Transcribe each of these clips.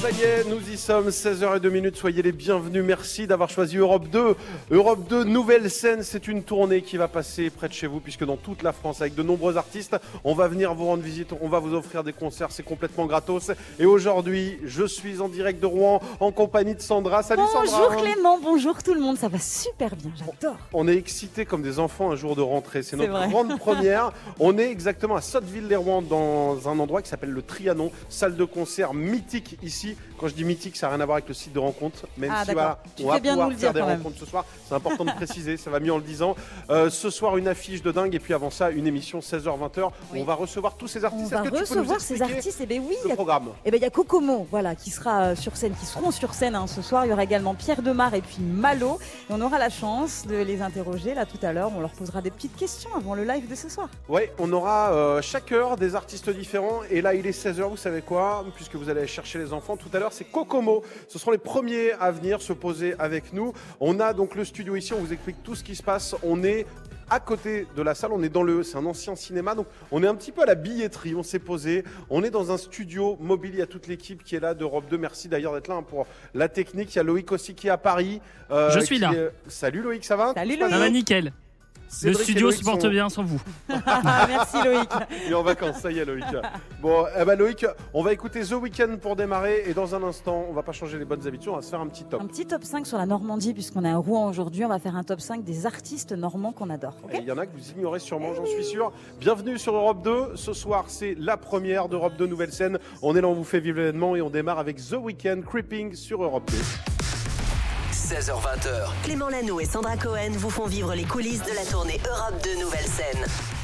Ça y est, nous y sommes, 16h02 soyez les bienvenus, merci d'avoir choisi Europe 2. Europe 2, nouvelle scène, c'est une tournée qui va passer près de chez vous, puisque dans toute la France, avec de nombreux artistes, on va venir vous rendre visite, on va vous offrir des concerts, c'est complètement gratos. Et aujourd'hui, je suis en direct de Rouen, en compagnie de Sandra. Salut Bonjour Sandra Clément, bonjour tout le monde, ça va super bien, j'adore. On est excités comme des enfants un jour de rentrée. C'est C'est notre vrai. grande première. On est exactement à Sotteville-les-Rouen dans un endroit qui s'appelle le Trianon, salle de concert mythique ici. Quand je dis mythique, ça n'a rien à voir avec le site de rencontre, même Ah, si voilà, on va bien pouvoir faire des même. rencontres ce soir. C'est important de préciser, ça va mieux en le disant. Euh, ce soir, une affiche de dingue et puis avant ça, une émission 16h-20h où Oui. on va recevoir tous ces On artistes. va peux nous recevoir ces artistes, et ben oui, il y le a programme. Eh ben, il y a Kokomo, voilà, qui sera euh, sur scène, qui seront sur scène hein, ce soir. Il y aura également Pierre Demar et puis Malo. Et on aura la chance de les interroger là tout à l'heure. On leur posera des petites questions avant le live de ce soir. Ouais, on aura euh, chaque heure des artistes différents. Et là, il est 16h, vous savez quoi? Puisque vous allez chercher les enfants tout à l'heure, c'est Kokomo. Ce seront les premiers à venir se poser avec nous. On a donc le studio ici, on vous explique tout ce qui se passe. On est à côté de la salle, on est dans le, c'est un ancien cinéma, donc on est un petit peu à la billetterie, on s'est posé, on est dans un studio mobile, il y a toute l'équipe qui est là d'Europe 2, merci d'ailleurs d'être là hein, pour la technique, il y a Loïc aussi qui est à Paris. euh, Je suis là. est- Salut Loïc, ça va? Salut passe Ça Loïc. va nickel. Le studio supporte sont- bien sans vous. Merci Loïc. Il est en vacances, ça y est Loïc. Bon, eh ben Loïc, on va écouter The Weeknd pour démarrer et dans un instant, on va pas changer les bonnes habitudes, on va se faire un petit top. Un petit top 5 sur la Normandie, puisqu'on est à Rouen aujourd'hui. On va faire un top 5 des artistes normands qu'on adore. il y en a que vous ignorez sûrement, j'en suis sûr. Bienvenue sur Europe 2. Ce soir, c'est la première d'Europe 2 Nouvelle Scène. On est là, on vous fait vivre l'événement et on démarre avec The Weeknd Creeping sur Europe 2. 16h20h. Clément Lano et Sandra Cohen vous font vivre les coulisses de la tournée Europe 2 Nouvelle Scène.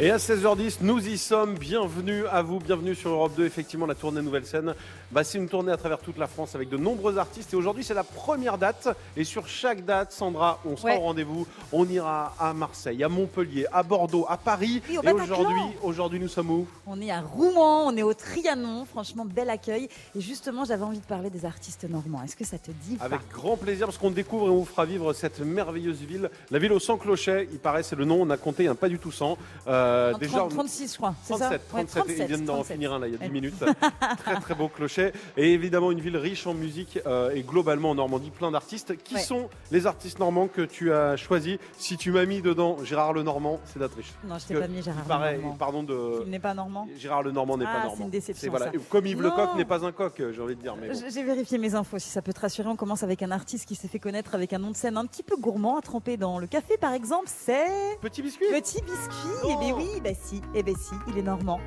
Et à 16h10, nous y sommes. Bienvenue à vous, bienvenue sur Europe 2. Effectivement, la tournée Nouvelle Scène, bah, c'est une tournée à travers toute la France avec de nombreux artistes. Et aujourd'hui, c'est la première date. Et sur chaque date, Sandra, on sera Ouais. au rendez-vous. On ira à Marseille, à Montpellier, à Bordeaux, à Paris. Au et aujourd'hui, aujourd'hui, nous sommes où? On est à Rouen, on est au Trianon. Franchement, bel accueil. Et justement, j'avais envie de parler des artistes normands. Est-ce que ça te dit Avec grand plaisir, parce qu'on découvre et on vous fera vivre cette merveilleuse ville. La ville aux 100 clochets, il paraît, c'est le nom. On a compté, il n'y en a pas du tout 100. Euh, En déjà, 30, on- 36, je crois. C'est 37, ça? Ouais, 37, ils viennent d'en 37. finir un là il y a 10 Ouais. minutes. très très beau clocher. Et évidemment une ville riche en musique euh, et globalement en Normandie plein d'artistes. Qui Ouais. sont les artistes normands que tu as choisis Si tu m'as mis dedans Gérard Lenormand, c'est d'Autriche. Non, je t'ai pas mis Gérard paraît- Lenormand. pardon de. Il n'est pas normand Gérard Lenormand n'est Ah, pas c'est normand. une déception, voilà. ça. Et Comme Yves Non. Lecoq n'est pas un coq, j'ai envie de dire. Bon. J'ai vérifié mes infos, si ça peut te rassurer. On commence avec un artiste qui s'est fait connaître avec un nom de scène un petit peu gourmand à tremper dans le café, par exemple. C'est Petit biscuit Petit Biscuit. Non. Eh ben oui, bah si, eh ben si, il est normand.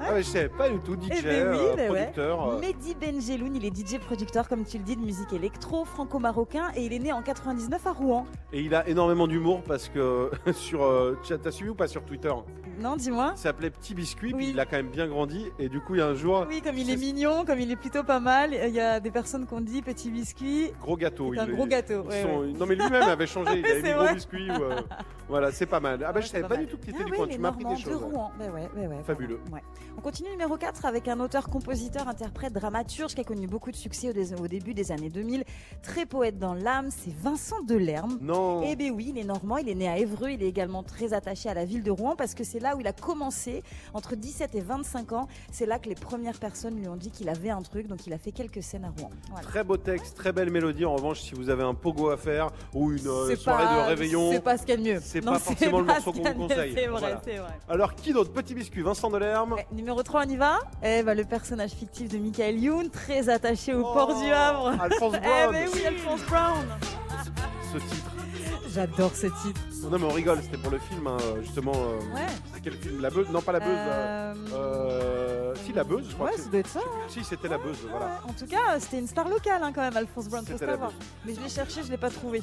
Ah, mais Je savais pas du tout, DJ, Eh ben oui, euh, ben ouais. producteur. euh, Mehdi Benjeloun, il est DJ producteur, comme tu le dis, de musique électro, franco-marocain, et il est né en 99 à Rouen. Et il a énormément d'humour parce que sur. euh, T'as suivi ou pas sur Twitter? Non, dis-moi. Il s'appelait Petit Biscuit, puis Oui. il a quand même bien grandi. Et du coup, il y a un jour, Oui, comme il est mignon, comme il est plutôt pas mal, il y a des personnes qui ont dit petit biscuit. gros gâteau. C'est un il- gros gâteau, ouais, sont- ouais. Non, mais lui-même avait changé. Il avait mis gros biscuit. ou, euh, Voilà, c'est pas mal. Ah, bah, Ouais, je savais pas mal. du tout qu'il Ah était du oui, coin. Tu m'as appris des choses. de Rouen. Ouais, ouais, ouais, ouais, Fabuleux. On continue numéro 4 avec un auteur, compositeur, interprète, dramaturge qui a connu beaucoup de succès au, dé- au début des années 2000. Très poète dans l'âme, c'est Vincent Delerme. Non. Eh bien oui, il est normand, il est né à Évreux, il est également très attaché à la ville de Rouen parce que c'est là où il a commencé, entre 17 et 25 ans. C'est là que les premières personnes lui ont dit qu'il avait un truc, donc il a fait quelques scènes à Rouen. Voilà. Très beau texte, très belle mélodie. En revanche, si vous avez un pogo à faire ou une euh, soirée pas- de réveillon. C'est pas ce qu'il y a de mieux. c'est pas forcément le pas morceau ce qu'on vous conseille. C'est vrai, Voilà. c'est vrai. Alors, qui d'autre? Petit biscuit, Vincent Delerme. Ouais, numéro 3, on y va Eh ben, le personnage fictif de Michael Youn, très attaché au Oh, port du Havre. Alphonse Eh Brown. ben oui, Alphonse Brown. Ce titre. J'adore ce titre. Non, mais on rigole, c'était pour le film, hein, justement. euh, Ouais. C'est quel film? La Beuse? Non, pas La Beuse. euh, Euh, si, La Beuse, je crois. Ouais, que ça c'est- doit être ça. Si, c'était La Beuse, voilà. Ouais, En tout cas, c'était une star locale hein, quand même, Alphonse Brown, faut savoir. Mais je l'ai cherché, je l'ai pas trouvé.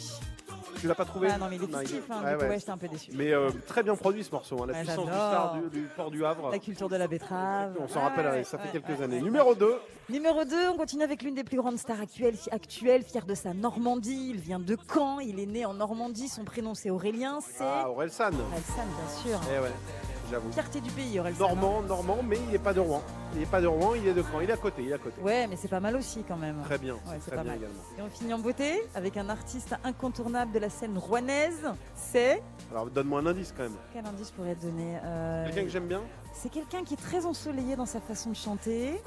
Tu l'as pas trouvé Ah non, mais il est fictif, hein, ouais, coup, ouais. ouais, j'étais un peu déçu. Mais euh, très bien produit ce morceau, hein, la Ouais, puissance du, j'adore. star du, du port du Havre. La culture de la betterave. On s'en rappelle, ouais, ça fait quelques années. Numéro 2, Numéro 2, on continue avec l'une des plus grandes stars actuelles, actuelles, fier de sa Normandie. Il vient de Caen, il est né en Normandie, son prénom c'est Aurélien, c'est... ah, Aurel San. Aurel San, bien sûr. Eh ouais. J'avoue. Fierté du pays, Orelsan. Normand, Normand, mais il n'est pas de Rouen. Il n'est pas de Rouen, il est de Caen. Il est à côté, il est à côté. Ouais, mais c'est pas mal aussi quand même. Très bien, Ouais, c'est très pas bien mal. également. Et on finit en beauté avec un artiste incontournable de la scène rouennaise. C'est. Alors donne-moi un indice quand même. Quel indice pourrait être donné Euh, Quelqu'un que j'aime bien C'est quelqu'un qui est très ensoleillé dans sa façon de chanter.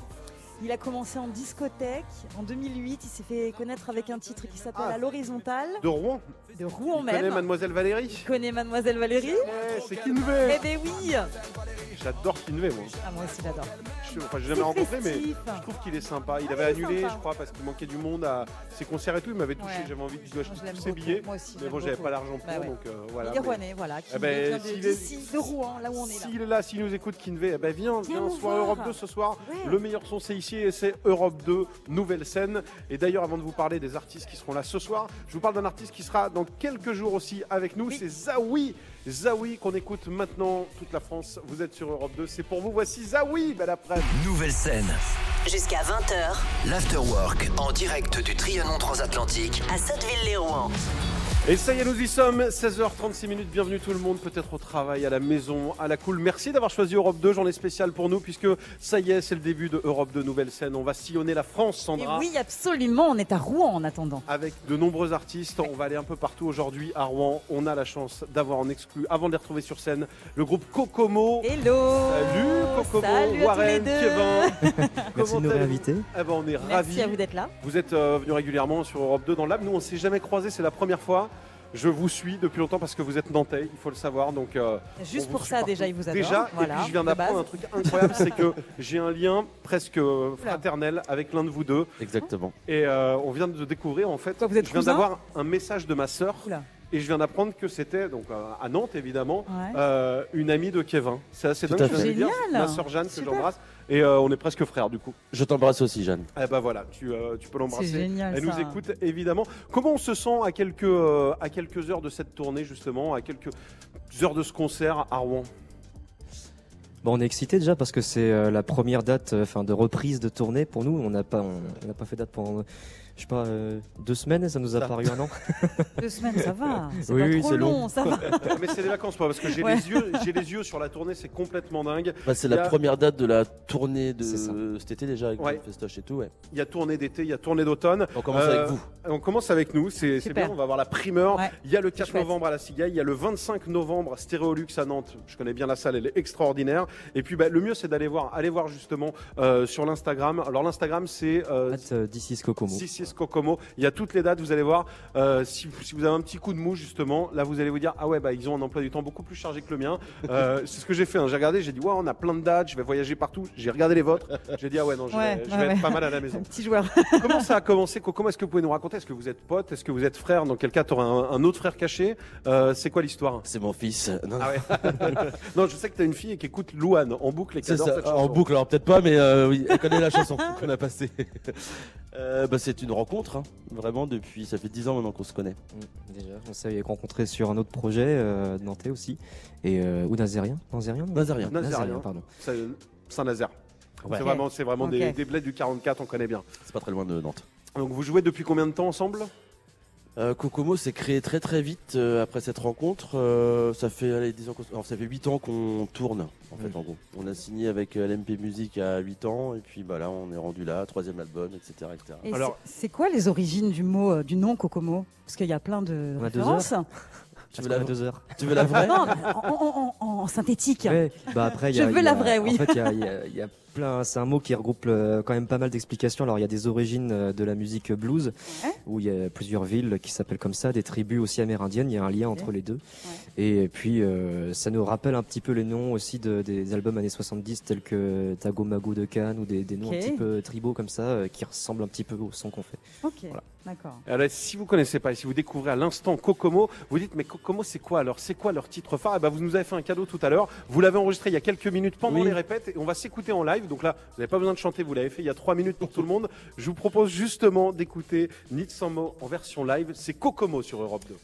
Il a commencé en discothèque. En 2008, il s'est fait connaître avec un titre qui s'appelle Ah. À l'horizontale, De Rouen. de Rouen même. Mademoiselle Valérie Il connaît Mademoiselle Valérie. Ouais, c'est Kinvey. Eh ben oui J'adore Kinvey, moi. Ah, moi aussi, j'adore. Je enfin, j'ai jamais C'est rencontré, mais je trouve qu'il est sympa. Il Ah, avait il annulé, sympa. je crois, parce qu'il manquait du monde à ses concerts et tout. Il m'avait touché, Ouais. j'avais envie de lui acheter je tous ses billets. Moi aussi. Mais bon, j'avais pas l'argent pour, Bah ouais. donc euh, voilà. Il est mais- rouennais, voilà. Qui Eh ben, vient de- s'il est- d'ici, de Rouen, là où on est. S'il est là, s'il nous écoute, Kinvey, eh ben viens, Viens soir. Europe 2 ce soir. Le meilleur son, c'est ici et c'est Europe 2, nouvelle scène. Et d'ailleurs, avant de vous parler des artistes qui seront là ce soir, je vous parle d'un artiste qui sera dans quelques jours aussi avec nous. Oui. C'est Zawi. Zawi qu'on écoute maintenant, toute la France. Vous êtes sur Europe 2, c'est pour vous. Voici Zawi, belle après Nouvelle scène. Jusqu'à 20h L'Afterwork en direct du Trianon Transatlantique. à Sotteville-les-Rouen. Et ça y est, nous y sommes, 16h36 minutes, bienvenue tout le monde, peut-être au travail, à la maison, à la cool. Merci d'avoir choisi Europe 2, journée spéciale pour nous, puisque ça y est, c'est le début de Europe 2, nouvelle scène. On va sillonner la France, Et Sandra. oui, absolument. On est à Rouen en attendant. Avec de nombreux artistes, on va aller un peu partout aujourd'hui à Rouen. On a la chance d'avoir en exclu, avant de les retrouver sur scène, le groupe Kokomo. Hello Salut Kokomo, Salut Warren, tous les deux. Kevin. Merci Comment de nous réinviter. Eh ben, on est Merci ravis. à vous d'être là. Vous êtes euh, venu régulièrement sur Europe 2 dans le lab. Nous, on ne s'est jamais croisés, c'est la première fois. Je vous suis depuis longtemps parce que vous êtes nantais, il faut le savoir. Donc, euh, Juste pour ça, partout. déjà, il vous adore. Déjà, Voilà, et puis je viens d'apprendre un truc incroyable, c'est que j'ai un lien presque euh, fraternel avec l'un de vous deux. Exactement. Et euh, on vient de découvrir, en fait, Quoi, vous êtes je viens d'avoir un message de ma sœur. Et je viens d'apprendre que c'était, donc euh, à Nantes évidemment, Ouais. euh, une amie de Kevin. C'est assez Tout dingue, je viens de dire. Génial. Ma sœur Jeanne, que Super. j'embrasse. Et euh, on est presque frères du coup. Je t'embrasse aussi, Jeanne. Eh ben voilà, tu, euh, tu peux C'est l'embrasser. génial. Elle nous écoute évidemment. Comment on se sent à quelques, euh, à quelques heures de cette tournée justement, à quelques heures de ce concert à Rouen? Bon, on est excité déjà parce que c'est euh, la première date, euh, enfin de reprise de tournée pour nous. On n'a pas, on on n'a pas fait date pendant, je sais pas, euh, deux semaines. Ça nous a Ça. paru un an. Deux semaines, ça va. C'est Oui, pas oui, trop c'est long, long. ça va. Mais c'est les vacances moi, parce que j'ai Ouais. les yeux, j'ai les yeux sur la tournée, c'est complètement dingue. Bah, c'est Il y la a- première date de la tournée de C'est ça. cet été déjà avec Ouais. le festoche et tout. Ouais. Il y a tournée d'été, il y a tournée d'automne. On commence Euh, avec vous. On commence avec nous, c'est c'est Super. bien, on va avoir la primeur. Ouais. Il y a le 4 chouette. novembre à la Cigaille, il y a le 25 novembre Stéréolux à Nantes. Je connais bien la salle, elle est extraordinaire. Et puis bah, le mieux c'est d'aller voir, aller voir justement euh, sur l'Instagram. Alors l'Instagram c'est euh, euh, D'ici Kokomo. 66 Kokomo. Il y a toutes les dates, vous allez voir. Euh, si, si vous avez un petit coup de mou, justement, là, vous allez vous dire Ah ouais, bah, ils ont un emploi du temps beaucoup plus chargé que le mien. Euh, c'est ce que j'ai fait. hein. J'ai regardé, j'ai dit Ouais, on a plein de dates, je vais voyager partout. J'ai regardé les vôtres. J'ai dit Ah ouais, non, je Ouais, vais, je ouais, vais ouais. être pas mal à la maison. Petit joueur. Comment ça a commencé Kokomo Est-ce que vous pouvez nous raconter? Est-ce que vous êtes potes? Est-ce que vous êtes frères? Dans quel cas, tu auras un, un autre frère caché? Euh, C'est quoi l'histoire? C'est mon fils. Non, Ah ouais. non, je sais que tu as une fille qui écoute Louane en boucle et qui C'est adore ça, cette en boucle, alors peut-être pas, mais euh, oui, elle connaît la chanson qu'on a passée. Euh, bah, c'est une rencontre, hein, vraiment, depuis, ça fait 10 ans maintenant qu'on se connaît. Mm, Déjà, on s'est rencontrés sur un autre projet euh, Nantais aussi. Et euh, ou Nazérien, Nazérien. Nazérien. pardon. Saint-Nazaire. Ouais. C'est vraiment, c'est vraiment des, des bleds du 44, on connaît bien. C'est pas très loin de Nantes. Donc vous jouez depuis combien de temps ensemble? Euh, Kokomo s'est créé très très vite euh, après cette rencontre. Euh, ça fait allez, 10 ans qu'on- alors, ça fait 8 ans qu'on tourne en fait Mm. en gros. On a signé avec l'MP Music à 8 ans et puis bah là on est rendu là, troisième album, etc. etc. Et Alors- c'est- quoi les origines du mot, euh, du nom Kokomo? Parce qu'il y a plein de références. Tu veux la, a deux heures. tu veux la vraie Non, en, en- en- en synthétique. Ouais, bah après, il y a, Je veux la vraie, oui. En fait, il y a, il y a- il y a plein. C'est un mot qui regroupe quand même pas mal d'explications. Alors, il y a des origines euh, de la musique blues, Ouais. où il y a plusieurs villes qui s'appellent comme ça, des tribus aussi amérindiennes. Il y a un lien entre les deux. Et puis, euh, ça nous rappelle un petit peu les noms aussi de, des albums années 70, tels que Tago Mago de Cannes, ou des, des noms un petit peu tribaux comme ça, euh, qui ressemblent un petit peu au son qu'on fait. Ok, Voilà. d'accord. Alors, si vous connaissez pas et si vous découvrez à l'instant Kokomo, vous dites mais Kokomo c'est quoi alors C'est quoi leur titre phare? Eh ben, Vous nous avez fait un cadeau tout à l'heure. Vous l'avez enregistré il y a quelques minutes pendant Oui. les répètes et on va s'écouter en live. Donc là, vous n'avez pas besoin de chanter, vous l'avez fait il y a trois minutes pour tout le monde. Je vous propose justement d'écouter Need Some Mo en version live. C'est Kokomo sur Europe 2.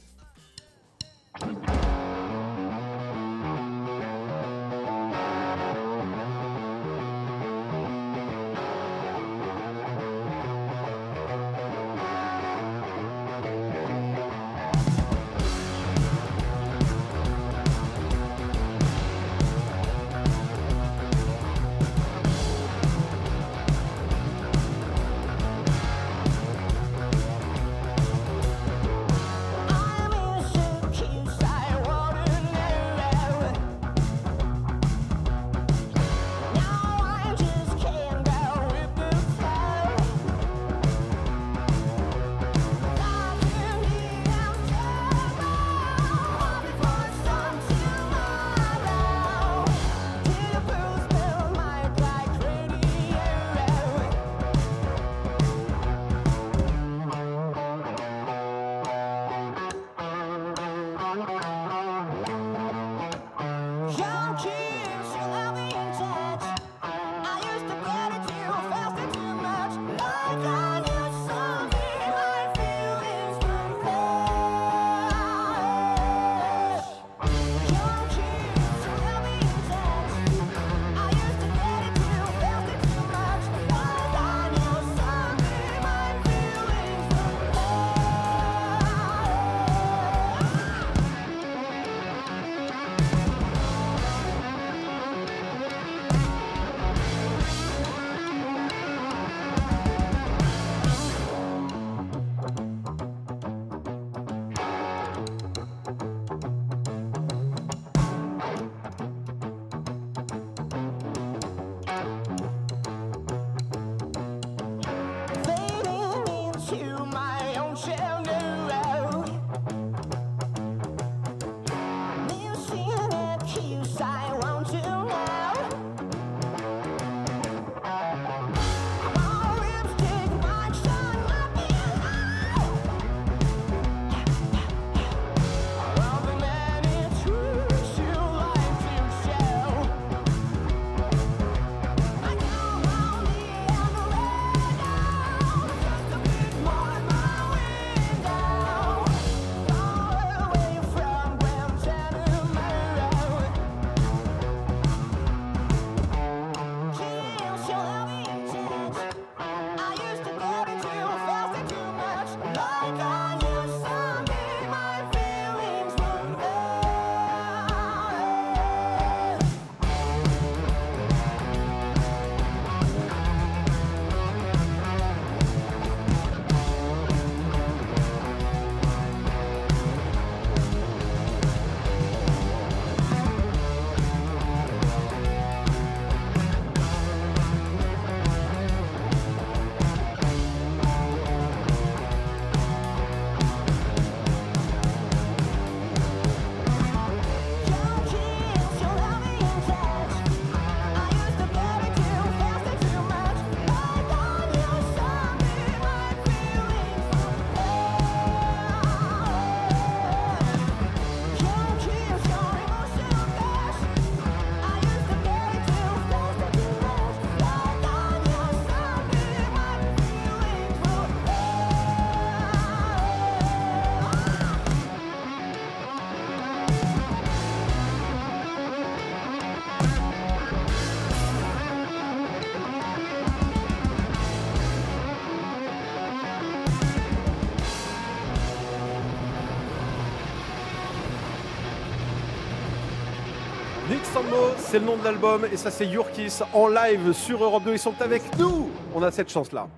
C'est le nom de l'album et ça c'est Yurkis en live sur Europe 2. Ils sont avec nous. On a cette chance-là.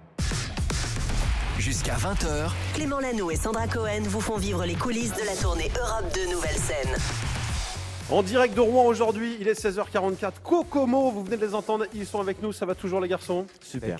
Jusqu'à 20h, Clément Lanoux et Sandra Cohen vous font vivre les coulisses de la tournée Europe 2 Nouvelle Scène. En direct de Rouen aujourd'hui, il est 16h44. Kokomo, vous venez de les entendre, ils sont avec nous. Ça va toujours les garçons? Super.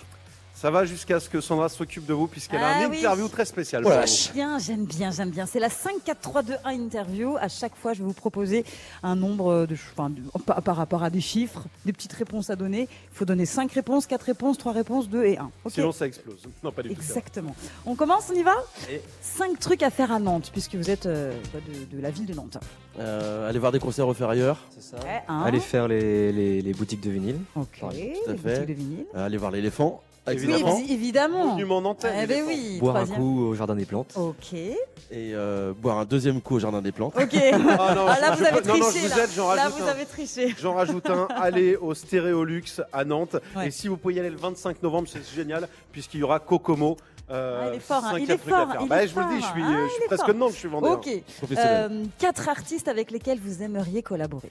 Ça va jusqu'à ce que Sandra s'occupe de vous puisqu'elle a Ah une oui. interview très spéciale. Vous. vache. Bien, j'aime bien, j'aime bien. C'est la 5, 4, 3, 2, 1 interview. À chaque fois, je vais vous proposer un nombre de, enfin, de- par, par rapport à des chiffres, des petites réponses à donner. Il faut donner 5 réponses, 4 réponses, 3 réponses, 2 et 1. Ok Sinon ça explose. Non, pas du tout. Exactement. On commence, on y va? Et- 5 trucs à faire à Nantes, puisque vous êtes euh, bah, de, de la ville de Nantes. Euh, aller voir des concerts au Ferrailleur, C'est ça. Ouais, un. Aller faire les, les, les boutiques de vinyle. Ok, tout à les fait. boutiques de vinyle. euh, aller voir l'éléphant. Ses Oui, Évidemment. évidemment. Monument nantais, l'éléphant. oui, Boire un coup au jardin des plantes. Ok. Et euh, boire un deuxième coup au jardin des plantes. Ok. Ah non, Ah, là, je vous avez non, non, je triché. vous là. aide, j'en Là, rajoute vous un. avez triché. J'en rajoute un, allez au Stéréolux à Nantes. Ouais. Et si vous pouvez y aller le 25 novembre, c'est génial, puisqu'il y aura Kokomo. Euh, Ah, il est fort, hein, il cinquième est truc à fort, il Bah, est je vous le dis, je suis, Ah, je suis presque Nantes, je suis vendeur. Ok. Professionnel. Euh, quatre artistes avec lesquels vous aimeriez collaborer.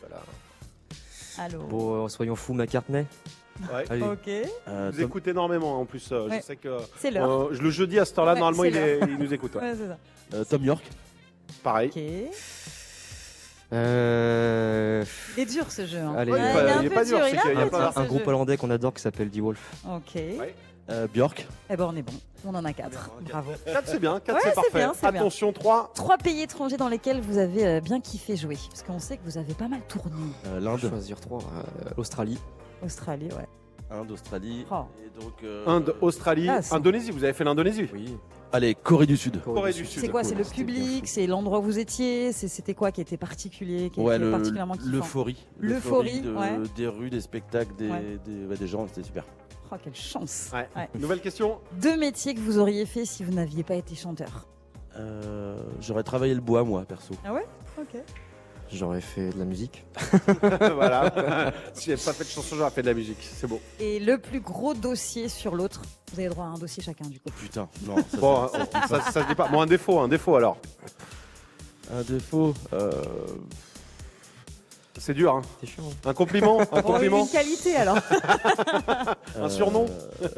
Voilà. Allô. Bon, euh, soyons fous, McCartney. Ouais. Allez. Ok. Euh, Vous Tom- écoutez énormément en plus. euh, Ouais. Je sais que C'est l'heure. euh, le jeudi à cette heure-là, Ouais, normalement, c'est il, est- il nous écoute. ouais. Ouais, c'est ça. euh, Tom York. Pareil. Ok. Euh, Il est dur ce jeu. hein. Allez, Ouais, Ouais, il est pas- il est pas dur, c'est il est qu'il y a un pas- ce groupe jeu. hollandais qu'on adore qui s'appelle The Wolf. Ok. Ouais. Euh, Björk. Eh ben on est bon. On en a quatre. Bravo. 4 c'est bien, 4 Ouais, c'est c'est parfait. bien, c'est bien. Attention, 3. Trois pays étrangers dans lesquels vous avez euh, bien kiffé jouer. Parce qu'on sait que vous avez pas mal tourné. Euh, L'Inde. choisir trois. Euh, Australie. Australie, ouais. Inde, Australie. Oh. Et donc, euh, Inde, Australie, Ah, c'est- Indonésie. Vous avez fait l'Indonésie Oui. Allez, Corée du Sud. Corée du Sud. C'est quoi C'est le public C'est l'endroit où vous étiez C'est- C'était quoi qui était particulier qui Ouais, était le- particulièrement kiffant l'euphorie. L'euphorie, de- ouais. Des rues, des spectacles, des, Ouais. des, ouais, des gens, c'était super. Oh, quelle chance Ouais. Ouais. Nouvelle question Deux métiers que vous auriez fait si vous n'aviez pas été chanteur. Euh, J'aurais travaillé le bois, moi, perso. Ah ouais? Ok. J'aurais fait de la musique. Voilà. si j'avais pas fait de chanson, j'aurais fait de la musique. C'est beau. Et le plus gros dossier sur l'autre Vous avez droit à un dossier chacun du coup. Putain, non. ça, Bon, ça- ça, ça se dit pas. Bon, un défaut, un défaut alors. un défaut. euh, C'est dur, hein. C'est chiant. Un compliment Un compliment une qualité alors Un surnom euh,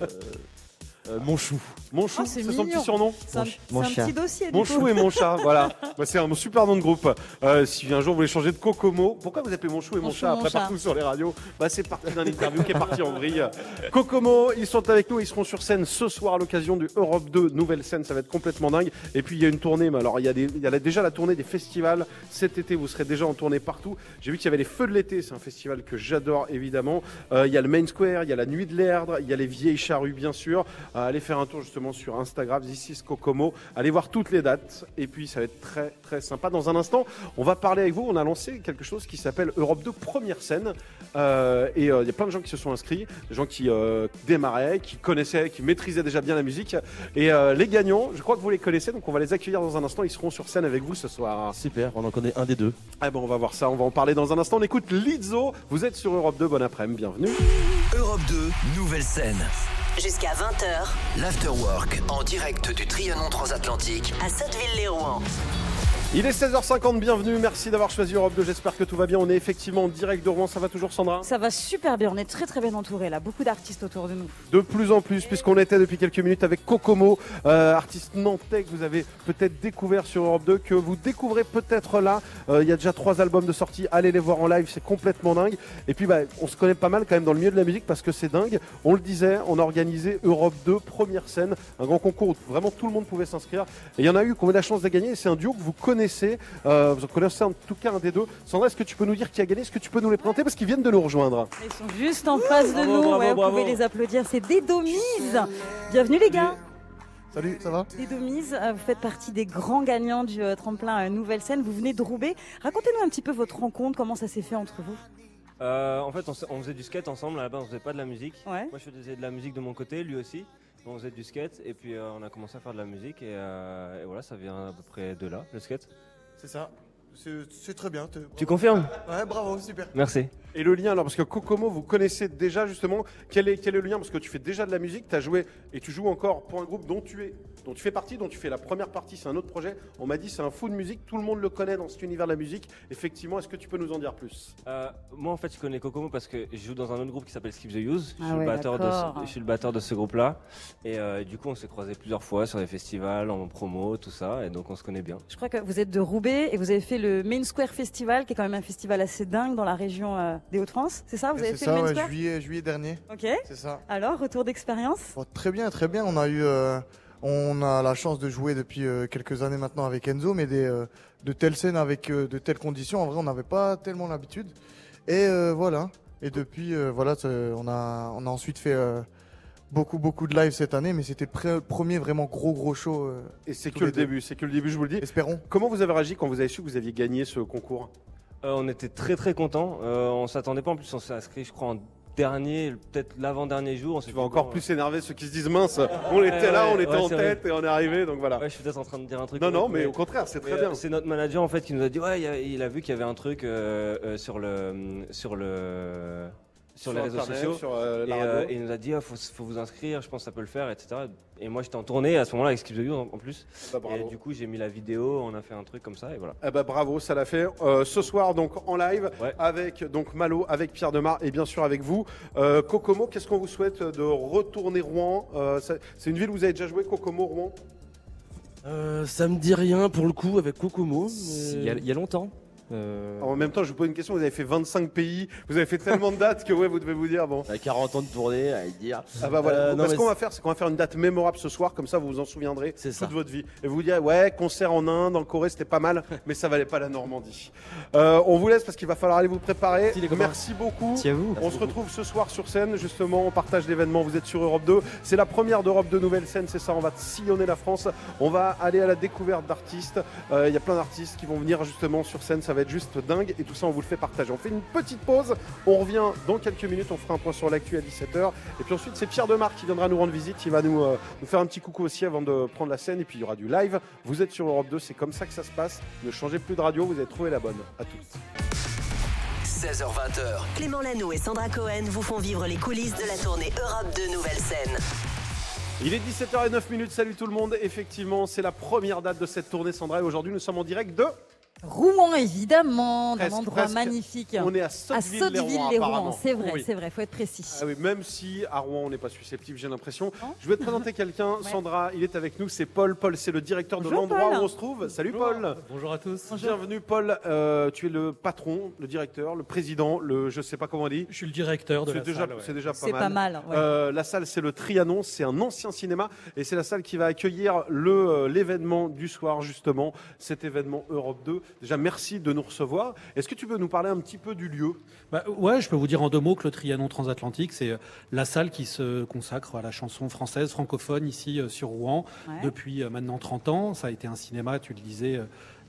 euh, Mon chou. Mon chou, Oh, c'est c'est son petit surnom C'est un, Mon ch- c'est mon un petit dossier du Mon coup. chou et mon chat, voilà. Bah, c'est un super nom de groupe. Euh, si un jour vous voulez changer de Kokomo, pourquoi vous appelez mon chou et mon, Mon chou, chat mon après chat. partout sur les radios? Bah c'est parti d'un interview qui est parti en vrille. Kokomo, ils sont avec nous, ils seront sur scène ce soir à l'occasion du Europe 2 nouvelle scène, ça va être complètement dingue. Et puis il y a une tournée, mais alors il y a, des, il y a la- déjà la tournée des festivals. Cet été, vous serez déjà en tournée partout. J'ai vu qu'il y avait les Feux de l'été, c'est un festival que j'adore évidemment. Euh, il y a le Main Square, il y a la Nuit de l'Erdre, il y a les Vieilles Charrues bien sûr. Euh, allez faire un tour justement sur Instagram, This is Kokomo. Allez voir toutes les dates. Et puis ça va être très très sympa. Dans un instant, on va parler avec vous. On a lancé quelque chose qui s'appelle Europe 2 Première Scène. Euh, et euh, il y a plein de gens qui se sont inscrits, des gens qui euh, démarraient, qui connaissaient, qui maîtrisaient déjà bien la musique. Et euh, les gagnants, je crois que vous les connaissez, donc on va les accueillir dans un instant. Ils seront sur scène avec vous ce soir. Super, on en connaît un des deux. Ah bon, on va voir ça, on va en parler dans un instant. On écoute Lizzo. Vous êtes sur Europe 2, bon après-midi, bienvenue. Europe 2, nouvelle scène. Jusqu'à 20h L'Afterwork en direct du Trianon Transatlantique à Sotteville-les-Rouen. Il est 16h50, bienvenue, merci d'avoir choisi Europe 2, j'espère que tout va bien. On est effectivement en direct de Rouen, ça va toujours Sandra? Ça va super bien, on est très très bien entouré là, beaucoup d'artistes autour de nous. De plus en plus, puisqu'on était depuis quelques minutes avec Kokomo, euh, artiste nantais que vous avez peut-être découvert sur Europe 2, que vous découvrez peut-être là. Euh, Il y a déjà trois albums de sortie, allez les voir en live, c'est complètement dingue. Et puis bah, on se connaît pas mal quand même dans le milieu de la musique parce que c'est dingue. On le disait, on a organisé Europe 2, première scène, un grand concours où vraiment tout le monde pouvait s'inscrire. Et il y en a eu qui ont eu la chance de gagner, c'est un duo que vous connaissez, euh, vous en connaissez en tout cas un des deux. Sandra, est-ce que tu peux nous dire qui a gagné? Est-ce que tu peux nous les présenter? Parce qu'ils viennent de nous rejoindre Ils sont juste en face de Bravo, nous, bravo, ouais, vous bravo. pouvez les applaudir, c'est Dédomise Bienvenue les gars Salut, ça va? Dédomise, euh, vous faites partie des grands gagnants du euh, tremplin euh, Nouvelle Scène, vous venez de Roubaix. Racontez-nous un petit peu votre rencontre, comment ça s'est fait entre vous? Euh, en fait, on, faisait du skate ensemble. À la base, on faisait pas de la musique. Ouais. Moi, je faisais de la musique de mon côté, lui aussi. On faisait du skate et puis euh, on a commencé à faire de la musique euh, et voilà, ça vient à peu près de là, le skate. C'est ça. C'est très bien. Tu confirmes Ouais, bravo, super. Merci. Et le lien, alors, parce que Kokomo, vous connaissez déjà justement, quel est, quel est le lien? Parce que tu fais déjà de la musique, tu as joué et tu joues encore pour un groupe dont tu es, dont tu fais partie, dont tu fais la première partie, c'est un autre projet. On m'a dit c'est un fou de musique, tout le monde le connaît dans cet univers de la musique. Effectivement, est-ce que tu peux nous en dire plus? Euh, moi, en fait, je connais Kokomo parce que je joue dans un autre groupe qui s'appelle Skip the Use. Je Ah suis, le ouais, batteur de d'accord. ce, je suis le batteur de ce groupe-là. Et, euh, et du coup, on s'est croisés plusieurs fois sur des festivals, en promo, tout ça. Et donc, on se connaît bien. Je crois que vous êtes de Roubaix et vous avez fait le Main Square Festival, qui est quand même un festival assez dingue dans la région euh, des Hauts-de-France. C'est ça Vous avez fait ça, le Main ouais, Square juillet, juillet dernier. Ok. C'est ça. Alors, retour d'expérience Bon, très bien, très bien. On a eu, euh, on a la chance de jouer depuis euh, quelques années maintenant avec Enzo, mais des, de telles scènes avec de telles conditions, en vrai, on n'avait pas tellement l'habitude. Et voilà. Et depuis, voilà, on a, on a ensuite fait beaucoup, beaucoup de live cette année, mais c'était le premier vraiment gros, gros show. euh, Et c'est que le début, c'est que le début, je vous le dis. espérons. Comment vous avez réagi quand vous avez su que vous aviez gagné ce concours? Euh, on était très très contents. Euh, on s'attendait pas. En plus, on s'est inscrit, je crois, en dernier, peut-être l'avant-dernier jour. On s'est Tu vas encore bon, plus énerver ceux qui se disent mince, on était là, on était ouais, en tête et on est arrivé, donc voilà. Ouais, je suis peut-être en train de dire un truc. non, non, mais au contraire, c'est très bien. euh, C'est notre manager en fait qui nous a dit ouais, il a, il a vu qu'il y avait un truc euh, euh, sur le sur le sur, les réseaux Internet, sociaux. Sur euh, Et, euh, et il nous a dit, ah, faut, faut vous inscrire, je pense que ça peut le faire, etc. Et moi j'étais en tournée à ce moment-là avec Skip the View en, en plus. Bah, Et du coup j'ai mis la vidéo, on a fait un truc comme ça et voilà. Eh ben, bravo, ça l'a fait. Euh, ce soir, donc en live, Ouais. avec donc Malo, avec Pierre Demar et bien sûr avec vous. Euh, Kokomo, qu'est-ce qu'on vous souhaite de retourner Rouen? Euh, C'est une ville où vous avez déjà joué, Kokomo, Rouen? Euh, ça me dit rien pour le coup avec Kokomo. mais- Il y, a, il y a longtemps. Euh, En même temps, je vous pose une question. Vous avez fait 25 pays, vous avez fait tellement de dates que ouais, vous devez vous dire bon. À 40 ans de tournée, à dire. Ah bah voilà. Euh, non, ce qu'on va faire, c'est qu'on va faire une date mémorable ce soir, comme ça vous vous en souviendrez toute ça. votre vie. Et vous vous direz, ouais, concert en Inde, en Corée, c'était pas mal, mais ça valait pas la Normandie. Euh, on vous laisse parce qu'il va falloir aller vous préparer. Merci, les copains. Merci beaucoup. Merci à vous. On se retrouve ce soir sur scène, justement, on partage l'événement, vous êtes sur Europe 2. C'est la première d'Europe 2 Nouvelle Scène, c'est ça, on va sillonner la France. On va aller à la découverte d'artistes. Euh, Il y a plein d'artistes qui vont venir justement sur scène, ça va être juste dingue. Et tout ça, on vous le fait partager. On fait une petite pause, on revient dans quelques minutes, on fera un point sur l'actu à 17h. Et puis ensuite, c'est Pierre Demarque qui viendra nous rendre visite. Il va nous, euh, nous faire un petit coucou aussi avant de prendre la scène. Et puis il y aura du live. Vous êtes sur Europe 2, c'est comme ça que ça se passe. Ne changez plus de radio, vous avez trouvé la bonne. À toutes. 16h20h, Clément Lano et Sandra Cohen vous font vivre les coulisses de la tournée Europe 2 Nouvelle Scène. Il est 17h09 minutes, salut tout le monde. Effectivement, c'est la première date de cette tournée Sandra et aujourd'hui nous sommes en direct de Rouen, évidemment, d'un Presque, endroit presque. magnifique. on est à à Sotteville-les-Rouen c'est vrai, Oui. c'est vrai, faut être précis. Ah oui, même si à Rouen on n'est pas susceptible, j'ai l'impression. Je vais te présenter quelqu'un, Ouais. Sandra, il est avec nous, c'est Paul. Paul, c'est le directeur de l'endroit Paul. où on se trouve. Salut Paul. Bonjour à tous. Bienvenue Paul, Euh, tu es le patron, le directeur, le président, le je sais pas comment on dit. Je suis le directeur de C'est la déjà, salle. ouais. c'est déjà pas C'est mal. pas mal. ouais. Euh, la salle, c'est le Trianon, c'est un ancien cinéma et c'est la salle qui va accueillir le euh, l'événement du soir justement, cet événement Europe 2. Déjà, merci de nous recevoir. Est-ce que tu peux nous parler un petit peu du lieu? Bah, ouais, je peux vous dire en deux mots que le Trianon transatlantique, c'est euh, la salle qui se consacre à la chanson française francophone ici euh, sur Rouen Ouais. depuis euh, maintenant 30 ans. Ça a été un cinéma, tu le disais,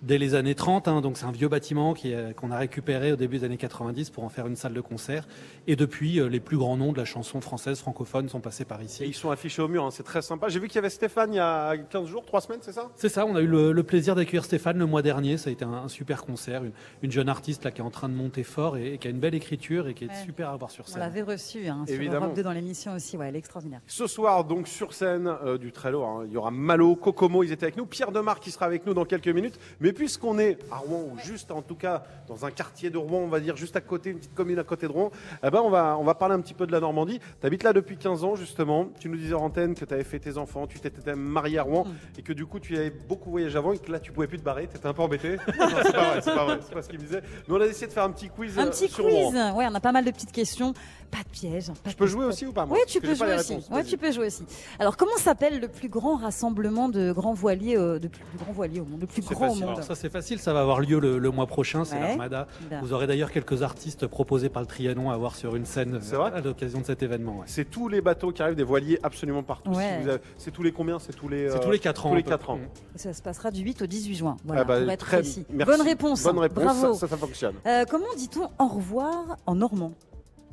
dès les années 30. hein, donc c'est un vieux bâtiment qu'on a récupéré au début des années 90 pour en faire une salle de concert. Et depuis, euh, les plus grands noms de la chanson française francophone sont passés par Et ici. ils sont affichés au mur, hein, c'est très sympa. J'ai vu qu'il y avait Stéphane il y a 15 jours, 3 semaines, c'est ça? C'est ça, on a eu le, le plaisir d'accueillir Stéphane le mois dernier. Ça a été un, un super concert. Une, une jeune artiste là, qui est en train de monter fort et, et qui a une belle écriture et qui est Ouais. super à voir sur On scène. l'avait reçu hein, sur Évidemment. Europe 2 dans l'émission aussi, ouais, elle est extraordinaire. Ce soir, donc sur scène euh, du Trello, hein, il y aura Malo, Kokomo, ils étaient avec nous, Pierre Demar qui sera avec nous dans quelques minutes. Mais puisqu'on est à Rouen, ou juste en tout cas dans un quartier de Rouen, on va dire juste à côté, une petite commune à côté de Rouen, eh ben on, va, on va parler un petit peu de la Normandie. Tu habites là depuis 15 ans justement. Tu nous disais en antenne que tu avais fait tes enfants, tu t'étais marié à Rouen Mm. et que du coup tu avais beaucoup voyagé avant et que là tu pouvais plus te barrer. Tu étais un peu embêté. c'est pas vrai, c'est pas vrai, c'est pas ce qu'il me disait. Mais on a essayé de faire un petit quiz Un euh, petit sur quiz, Rouen. ouais, on a pas mal de petites questions, pas de pièges. pas Je peux jouer aussi ou pas moi Oui, tu peux jouer aussi. réponses. Ouais, tu peux jouer aussi. Alors, comment s'appelle le plus grand rassemblement de grands voiliers, euh, de plus, plus grands voiliers au monde, le plus grand facile. au monde Alors ça c'est facile, ça va avoir lieu le, le mois prochain, c'est Ouais. l'Armada. Vous aurez d'ailleurs quelques artistes proposés par le Trianon à voir sur une scène euh, à l'occasion de cet événement. ouais. C'est tous les bateaux qui arrivent, des voiliers absolument partout. Si avez- C'est tous les combien? C'est tous les. C'est euh, tous les 4 ans. tous les à peu quatre près. ans. Ça se passera du 8 au 18 juin. Voilà, Ah bah, pour être très- précis. merci. Bonne réponse. Bonne réponse, Bravo. Ça, ça, ça fonctionne. Euh, comment dit-on au revoir en normand?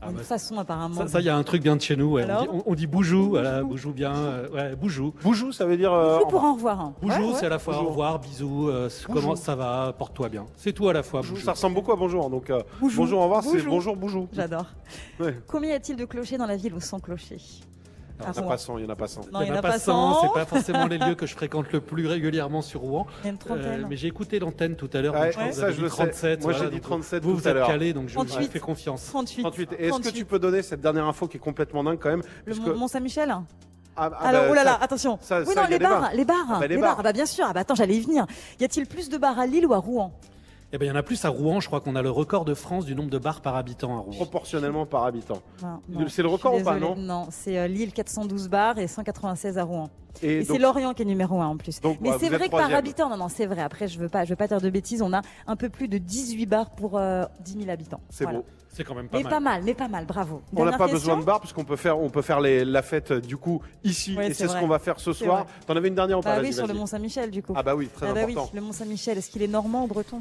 Ah Une bah, façon apparemment. Ça, il y a un truc bien de chez nous. ouais. On, dit, on- on dit boujou, voilà, boujou bien, euh, ouais, boujou. Boujou, ça veut dire. euh, Bonjour pour au revoir. hein. Boujou, Ouais, ouais. c'est à la fois Bonjour. au revoir, bisous, euh, comment ça va, porte-toi bien. C'est tout à la fois. Boujou, Boujou. ça ressemble beaucoup à bonjour. Donc, euh, Boujou. bonjour, au revoir, c'est Boujou. bonjour, boujou. J'adore. Ouais. Combien y a-t-il de clochers dans la ville ou sans clocher Il À n'y en a pas 100, il y en a pas 100. Non, Il y en a pas 100. 100, c'est pas forcément les lieux que je fréquente le plus régulièrement sur Rouen. Il y a une Euh, mais j'ai écouté l'antenne tout à l'heure. Ouais, donc je crois que ça, je le sais. 37. Moi, voilà, j'ai dit donc 37 Vous, tout vous êtes calé, donc je vous 38. fais confiance. 38. 38. Est-ce que 38. tu peux donner cette dernière info qui est complètement dingue quand même Le Puisque- Mont- Mont-Saint-Michel Ah, ah, Alors, bah, oh là là, ça- attention. ça- oui, ça, non, il les bars, bars. les bars, Ah bah, les les bars. bars. Ah bah, bien sûr. Ah bah, attends, j'allais y venir. Y a-t-il plus de bars à Lille ou à Rouen? Eh ben, il y en a plus à Rouen. Je crois qu'on a le record de France du nombre de bars par habitant à Rouen. Proportionnellement par habitant. Non, Le- non, c'est le record ou pas, non Non, c'est euh, Lille 412 bars et 196 à Rouen. Et, c'est Lorient qui est numéro 1 en plus. donc, Mais c'est vrai que par habitant, non, non, c'est vrai. Après, je veux pas, je veux pas dire de bêtises. On a un peu plus de 18 bars pour euh, 10 000 habitants. C'est Voilà. beau. C'est quand même pas Mais mal. pas mal, mais pas mal. Bravo. On n'a pas question besoin de bar puisqu'on peut faire, on peut faire les- la fête euh, du coup ici et c'est ce qu'on va faire ce soir. T'en avais une dernière pas? Bah Vas-y, oui, sur le. Mont Saint-Michel du coup. Ah bah oui, très Ah bah oui, important. le Mont Saint-Michel. Est-ce qu'il est normand ou breton? Euh,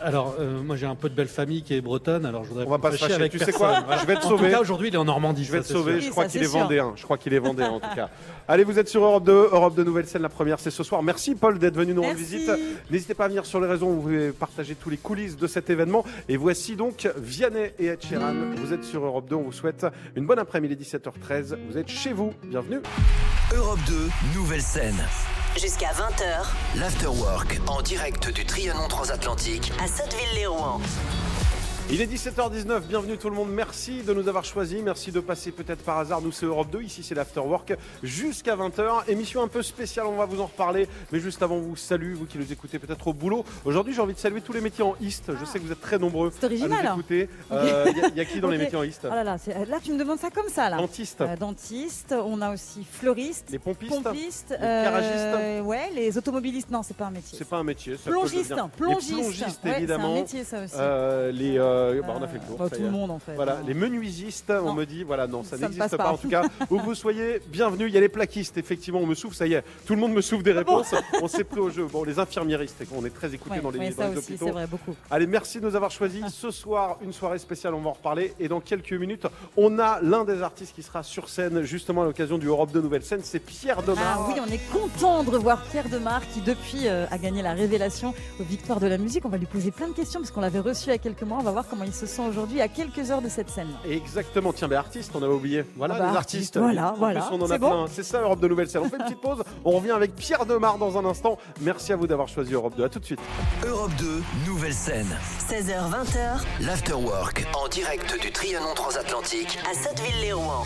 Alors, euh, moi j'ai un peu de belle famille qui est bretonne, alors je voudrais On va pas se fâcher avec Tu sais quoi Voilà. Je vais te En sauver. tout cas, aujourd'hui, il est en Normandie. Je vais ça, te sauver, sûr. je crois qu'il est vendéen. Je crois qu'il est vendéen en tout cas. Allez, vous êtes sur Europe 2, Europe de Nouvelle Scène, la première c'est ce soir. Merci Paul d'être venu nous rendre Merci. visite. N'hésitez pas à venir sur les réseaux, vous pouvez partager tous les coulisses de cet événement. Et voici donc Vianney et Ed Sheeran. Vous êtes sur Europe 2, on vous souhaite une bonne après-midi 17h13. Vous êtes chez vous, bienvenue. Europe 2, nouvelle scène. Jusqu'à 20h L'Afterwork en direct du Trianon transatlantique à Sotteville-les-Rouen. Il est 17h19, bienvenue tout le monde, merci de nous avoir choisis, merci de passer peut-être par hasard, nous c'est Europe 2, ici c'est l'Afterwork, jusqu'à 20h, émission un peu spéciale, on va vous en reparler, mais juste avant vous salue, vous qui nous écoutez peut-être au boulot, aujourd'hui j'ai envie de saluer tous les métiers en East, je sais que vous êtes très nombreux C'est original, à hein. nous écouter, il y, a qui dans les métiers en East Oh là là, là tu me demandes ça comme ça là. Dentiste, Euh, dentiste, on a aussi fleuriste, les pompistes, pompiste, les garagistes. ouais, les automobilistes, non c'est pas un métier. c'est pas un métier, ça Plongiste, plongiste, les plongistes Ouais, évidemment, C'est un métier ça aussi. Euh, les, euh, bah, on a fait le tour, Bah, tout le monde en fait. Voilà, les menuisistes, on Non. me dit, voilà, non, ça, Ça ne n'existe pas. pas. en tout cas. Où vous soyez, bienvenue. Il y a les plaquistes, effectivement, on me souffle, ça y est, tout le monde me souffle des réponses. on s'est pris au jeu. Bon, les infirmiéristes, on est très écoutés Ouais, dans les, ouais, dans ça les aussi, hôpitaux. c'est vrai, beaucoup. Allez, merci de nous avoir choisis. Ce soir, une soirée spéciale, on va en reparler. Et dans quelques minutes, on a l'un des artistes qui sera sur scène, justement à l'occasion du Europe de Nouvelle Scène, c'est Pierre Demar. Ah oui, on est content de revoir Pierre Demar qui depuis euh, a gagné la révélation aux Victoires de la musique. On va lui poser plein de questions parce qu'on l'avait reçu il y a quelques mois. On va voir comment il se sent aujourd'hui à quelques heures de cette scène. Exactement, tiens, ben artiste, on avait oublié. Voilà, Ah bah, les artiste, artistes. voilà, En plus, voilà. on en a C'est bon plein. C'est ça, Europe de Nouvelle Scène. On fait une petite pause. On revient avec Pierre Demar dans un instant. Merci à vous d'avoir choisi Europe 2. À tout de suite. Europe 2, nouvelle scène. 16h20h, L'Afterwork, en direct du Trianon Transatlantique. à Sotteville-les-Rouen.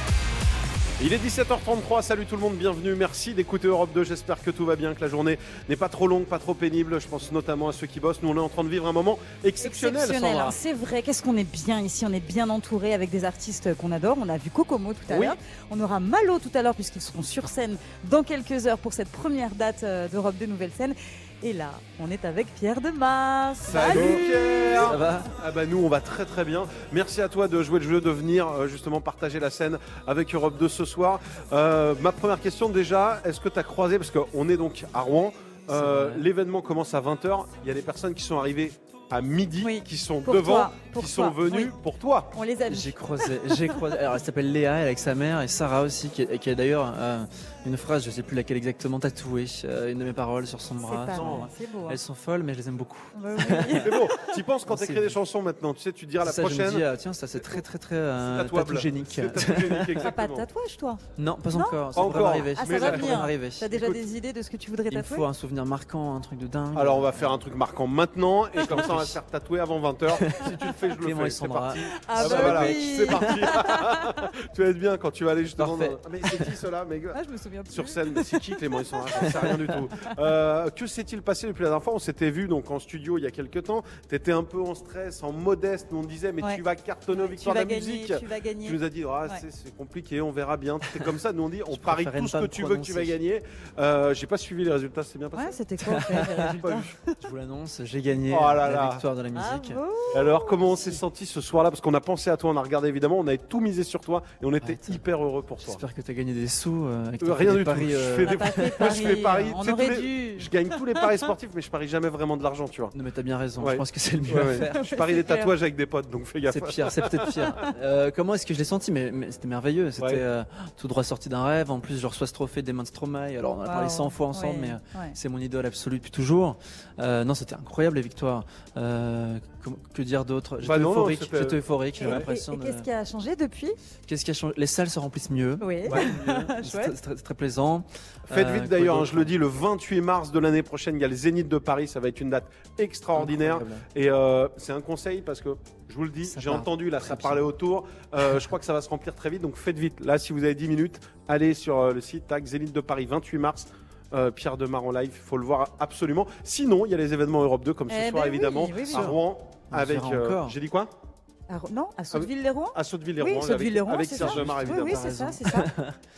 Il est 17h33, salut tout le monde, bienvenue, merci d'écouter Europe 2, j'espère que tout va bien, que la journée n'est pas trop longue, pas trop pénible, je pense notamment à ceux qui bossent, nous on est en train de vivre un moment exceptionnel, Exceptionnel, hein, c'est vrai. Qu'est-ce qu'on est bien ici On est bien entouré avec des artistes qu'on adore. On a vu Kokomo tout à Oui. l'heure. On aura Malo tout à l'heure puisqu'ils seront sur scène dans quelques heures pour cette première date euh, d'Europe 2 Nouvelle Scène. Et là, on est avec Pierre Demar. Salut Pierre Ça va? Ah bah nous on va très très bien. Merci à toi de jouer le jeu, de venir euh, justement partager la scène avec Europe 2 ce soir. Euh, ma première question déjà, est-ce que tu as croisé, parce qu'on est donc à Rouen, euh, l'événement commence à 20h, il y a des personnes qui sont arrivées à midi, Oui, qui sont pour devant, toi, qui toi, sont venues oui. pour toi. On les a vus. J'ai croisé, j'ai croisé. Alors elle s'appelle Léa, elle est avec sa mère et Sarah aussi, qui, qui a d'ailleurs euh, une phrase, je sais plus laquelle exactement, tatouée, euh, une de mes paroles sur son bras. beau. hein. Elles sont folles, mais je les aime beaucoup. Bah oui. Mais bon, tu penses quand On s'est t'écris des chansons maintenant, tu sais, tu te diras la ça, je prochaine. me dis, ah, tiens, ça c'est très très très euh, tatouagénique. T'as pas de tatouage, toi? Non, pas Non encore. Ça encore. m'arriver. Ah, ça Mais va m'arriver. T'as déjà des idées de ce que tu voudrais Il tatouer? faut un souvenir marquant, un truc de dingue. Alors on va faire un truc marquant maintenant et comme ça on va se faire tatouer avant 20h. Si tu le fais, je le Clément fais. et C'est Sandra. parti. Ah, bah bah voilà, oui. c'est parti. tu vas être bien quand tu vas aller justement. Parfait. dans- Ah, mais c'est qui cela mais... Ah, je me souviens plus. Sur scène, mais c'est qui Clément ils sont là, j'en sais rien du tout. Euh, que s'est-il passé depuis la dernière fois? On s'était vu donc en studio il y a quelques temps. Tu étais un peu en stress, en modeste. Nous on disait mais Ouais. tu vas cartonner aux Tu victoires vas de la gagner, musique. tu vas gagner. Tu nous as dit ah, Ouais. c'est- c'est compliqué, on verra bien. C'était comme ça. Nous on dit on parie préférais tout ne ce pas que me tu veux que tu vas prononcer. gagner. Euh, J'ai pas suivi les résultats, c'est bien passé. Ouais, c'était quoi en fait, les Pas résultats? vu. Je vous l'annonce, j'ai gagné Oh là là. Victoire de la musique. Bravo. Alors, comment on s'est senti ce soir-là? Parce qu'on a pensé à toi, on a regardé évidemment, on avait tout misé sur toi et on était hyper heureux pour toi. J'espère que tu as gagné des sous. euh, que Euh, rien des du tout. paris, Je euh, fais des- Moi, je fais Paris, paris. On aurait les- dû. Je gagne tous les paris sportifs, mais je parie jamais vraiment de l'argent, tu vois. Non mais t'as bien raison, Ouais. je pense que c'est le mieux Ouais, à faire. Je parie des clair. tatouages avec des potes, donc fais gaffe. C'est pire, c'est peut-être pire. Euh, comment est-ce que je l'ai senti? Mais, mais c'était merveilleux. C'était Ouais. euh, tout droit sorti d'un rêve. En plus, je reçois ce trophée des mains de Stromae. Alors, on en a parlé Wow. 100 fois ensemble, mais euh, c'est mon idole absolue depuis toujours. Euh, non, c'était incroyable les victoires. Euh, que dire d'autre? J'étais Bah euphorique. J'étais euphorique. Et- l'impression et de. qu'est-ce qui a changé depuis? Qu'est-ce qui a changé? Les salles se remplissent mieux. Oui. C'est très, c'est très- c'est très plaisant. Faites Euh, vite quoi d'ailleurs, hein, je le dis, le 28 mars de l'année prochaine, il y a le Zénith de Paris, ça va être une date extraordinaire. Incroyable. Et euh, c'est un conseil parce que je vous le dis, j'ai entendu là, ça parlait autour. Euh, je crois que ça va se remplir très vite, donc faites vite. Là, si vous avez 10 minutes, allez sur euh, le site tac, Zénith de Paris, 28 mars. Euh, Pierre Demar en live, il faut le voir absolument. Sinon, il y a les événements Europe 2 comme ce Eh soir ben évidemment oui, oui, oui. à Rouen On avec. euh. J'ai dit quoi? À Non, à Sotteville-les-Rouen À Oui, avec, Sotteville-les-Rouen, avec c'est Serge Oui, évidemment. oui, T'as c'est ça, c'est ça.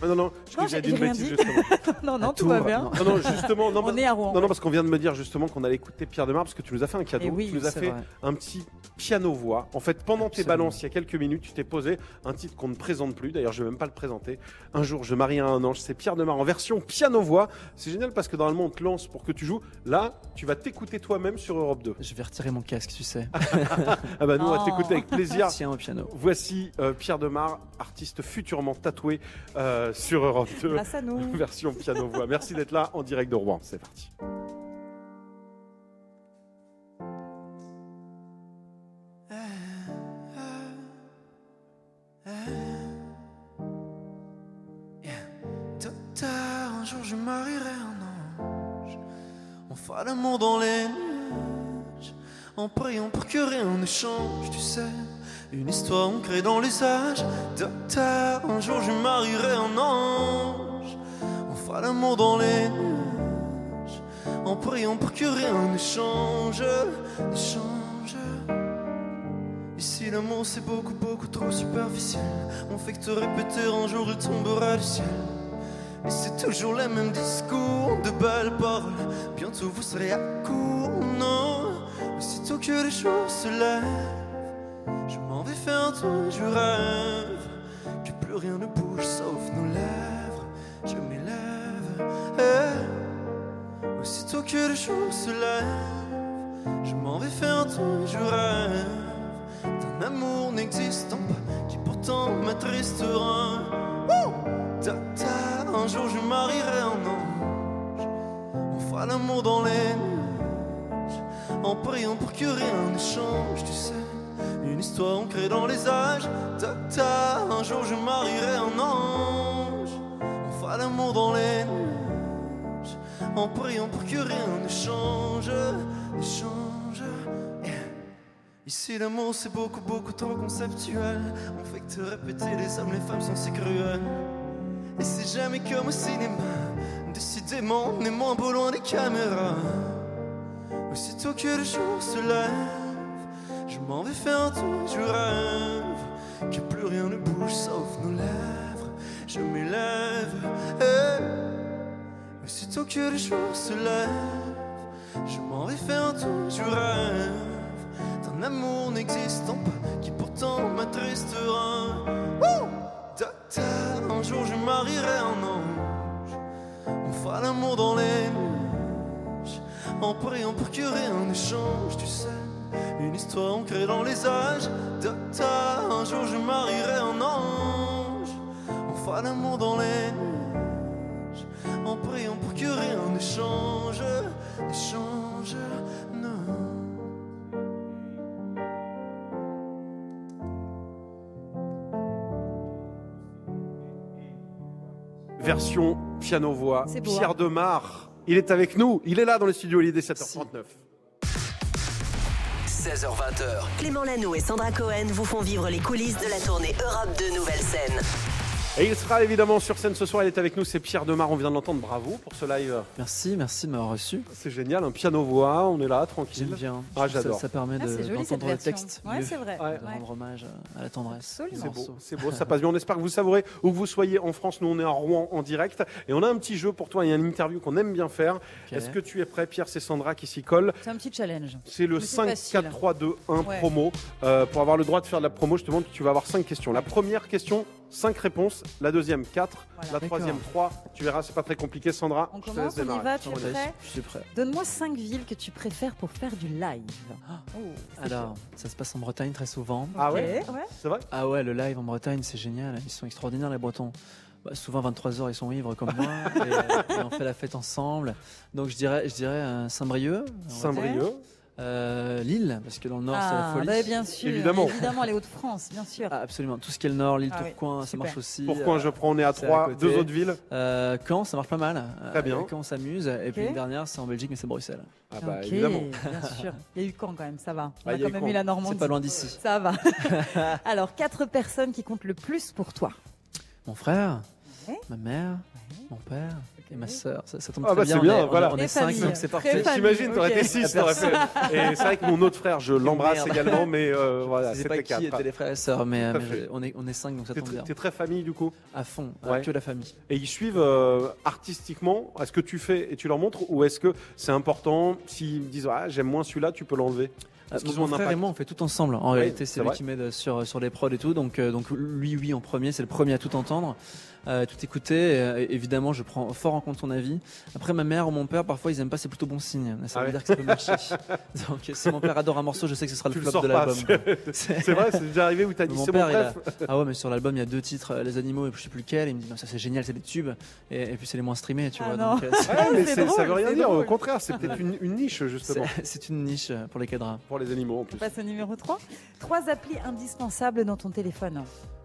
Ah, non, non, je Non, que j'ai j'ai dit une bêtise dit. justement. Non, non, À tout va bien. non. Non, justement, non, On est à Rouen. Non, non, parce qu'on vient de me dire justement qu'on allait écouter Pierre Demar parce que tu nous as fait un cadeau. Eh oui, tu nous as fait vrai. un petit piano-voix. En fait, pendant tes balances, il y a quelques minutes, tu t'es posé un titre qu'on ne présente plus. D'ailleurs, je vais même pas le présenter. Un jour, je marie à un ange. C'est Pierre Demar en version piano-voix. C'est génial parce que normalement, on te lance pour que tu joues. Là, tu vas t'écouter toi-même sur Europe 2. Je vais retirer mon casque, tu sais. Ah bah, nous, on va t'écouter avec plaisir. Tiens au piano. Voici euh, Pierre Demar, artiste futurement tatoué euh, sur Europe 2. Grâce à nous. Version piano-voix. Merci d'être là en direct de Rouen. C'est parti. Un jour je marierai un ange. On fera l'amour dans les nuages. en priant pour que rien ne change, tu sais. Une histoire ancrée dans les âges. Docteur, un jour je marierai un ange. On fera l'amour dans les nuages. En priant pour que rien ne change, ne change. Ici l'amour c'est beaucoup beaucoup trop superficiel. On fait que te répéter un jour il tombera du ciel. Et c'est toujours les mêmes discours, de belles paroles. Bientôt vous serez à court, non. Aussitôt que les jours se lèvent, faire tour, je rêve que plus rien ne bouge sauf nos lèvres. Je m'élève, eh. aussitôt que les jours se lèvent, je m'en vais faire tour, je rêve d'un amour n'existant pas qui pourtant m'attristera. Un jour je marierai un ange. On fera l'amour dans les nuages en priant pour que rien ne change, tu sais. Une histoire ancrée dans les âges. Ta, ta, un jour je marierai un ange. On fera l'amour dans les nuages en priant pour que rien ne change, ne change. Ici l'amour c'est beaucoup beaucoup trop conceptuel On fait que te répéter les hommes, les femmes sont si cruelles Et c'est jamais comme au cinéma Décidément on est moins beau loin des caméras Aussitôt que le jour se lève Je m'en vais faire un tour, je rêve Que plus rien ne bouge sauf nos lèvres Je m'élève eh. Aussitôt que le jour se lève Je m'en vais faire un tour, je rêve d'un amour n'existant pas qui pourtant m'attristera. Un jour je marierai un ange. On fera l'amour dans les nuages en priant pour que rien ne change, tu sais. Une histoire ancrée dans les âges. Ta, un jour je marierai un ange. On fera l'amour dans les nuages en priant pour que rien ne change, ne change, non. Version piano-voix. Pierre hein. Demar, il est avec nous. Il est là dans les studios. Il est 7h39. 16h20h. Clément Lano et Sandra Cohen vous font vivre les coulisses de la tournée Europe 2 Nouvelle Scène. Et il sera évidemment sur scène ce soir. Il est avec nous. C'est Pierre Demar. On vient de l'entendre. Bravo pour ce live. Merci, merci de m'avoir reçu. C'est génial. Un piano-voix. On est là, tranquille. J'aime bien. Ah, Ça- j'adore. Ça, permet Ah, de- d'entendre le version. texte. Ouais, c'est vrai. De rendre hommage à- la tendresse. C'est beau, c'est beau, ça passe bien. On espère que vous savourez où que vous soyez en France. Nous, on est à Rouen en direct. Et on a un petit jeu pour toi. Il y a une interview qu'on aime bien faire. Est-ce que tu es prêt, Pierre? C'est Sandra qui s'y colle. C'est un petit challenge. C'est le Mais c'est 5, facile. 4, 3, 2, 1 Ouais. promo. Euh, pour avoir le droit de faire de la promo, je te demande, tu vas avoir 5 questions. La première question, 5 réponses. La deuxième, 4. Voilà. La troisième, 3. Tu verras, c'est pas très compliqué, Sandra. On Je commence, on y va, tu es Je suis prêt Je suis prêt. Donne-moi 5 villes que tu préfères pour faire du live. Oh, c'est Alors, ça se passe en Bretagne très souvent. Ah ouais ouais. C'est vrai Ah ouais, le live en Bretagne, c'est génial. Ils sont extraordinaires, les Bretons. Bah, souvent, 23h, ils sont ivres comme moi. et, euh, et on fait la fête ensemble. Donc, je dirais, je dirais euh, Saint-Brieuc. Saint-Brieuc. Euh, Lille, parce que dans le nord, c'est la Ah, folie. bah, bien sûr. Évidemment. Évidemment, les Hauts-de-France, bien sûr. Ah, absolument. Tout ce qui est le nord, l'île Ah oui, Tourcoing, ça marche aussi. Pourquoi Euh, je prends On est à c'est à 3, côté. deux autres villes. euh, Caen, ça marche pas mal. Très bien. Caen, on s'amuse. Et puis une dernière, c'est en Belgique, mais c'est Bruxelles. Ah bah évidemment. bien sûr. Il y a eu quand quand même, ça va. On Ah, a il y a quand eu même Caen. eu la Normandie. C'est pas loin d'ici. Ça va. Alors, quatre personnes qui comptent le plus pour toi. Mon frère, Ouais. ma mère, mon père et ma sœur. Ça, ça tombe Ah très bah, bien. c'est bien, on est, voilà. on est cinq, donc c'est parfait. T'imagines, t'aurais ok. été 6, t'aurais fait. Et c'est vrai que mon autre frère, je l'embrasse Merde. également, mais euh, voilà, Je sais c'était pas qui 4. étaient les frères et sœurs, mais, à mais on, est, on est cinq, donc ça tombe bien. t'es très famille du coup À fond, Ouais. que la famille. Et ils suivent euh, artistiquement Est-ce que tu fais et tu leur montres Ou est-ce que c'est important S'ils disent ah, j'aime moins celui-là, tu peux l'enlever? Euh, mon ont un frère et moi, on fait tout ensemble. En Oui, réalité, c'est c'est lui vrai. qui m'aide sur, sur les prods et tout. Donc, euh, donc lui, oui, en premier, c'est le premier à tout entendre, euh, tout écouter. Euh, évidemment, je prends fort en compte son avis. Après, ma mère ou mon père, parfois, ils aiment pas, c'est plutôt bon signe. Ça Ah veut ouais. dire que ça peut marcher. donc, si mon père adore un morceau, je sais que ce sera Tu le le flop de l'album. C'est vrai, c'est déjà arrivé où t'as dit Mon père, a-. Ah ouais, mais sur l'album, il y a deux titres, euh, Les animaux et je sais plus lequel. Il me dit, non, ça c'est génial, c'est des tubes. Et, et puis c'est les moins streamés, tu Ah vois. non. donc, Ouais, mais c'est- ça drôle, veut rien dire. Au drôle. contraire, c'est peut-être une, une niche justement c'est- une niche pour les cadras. pour les animaux en On plus. passe au numéro 3. Trois applis indispensables dans ton téléphone.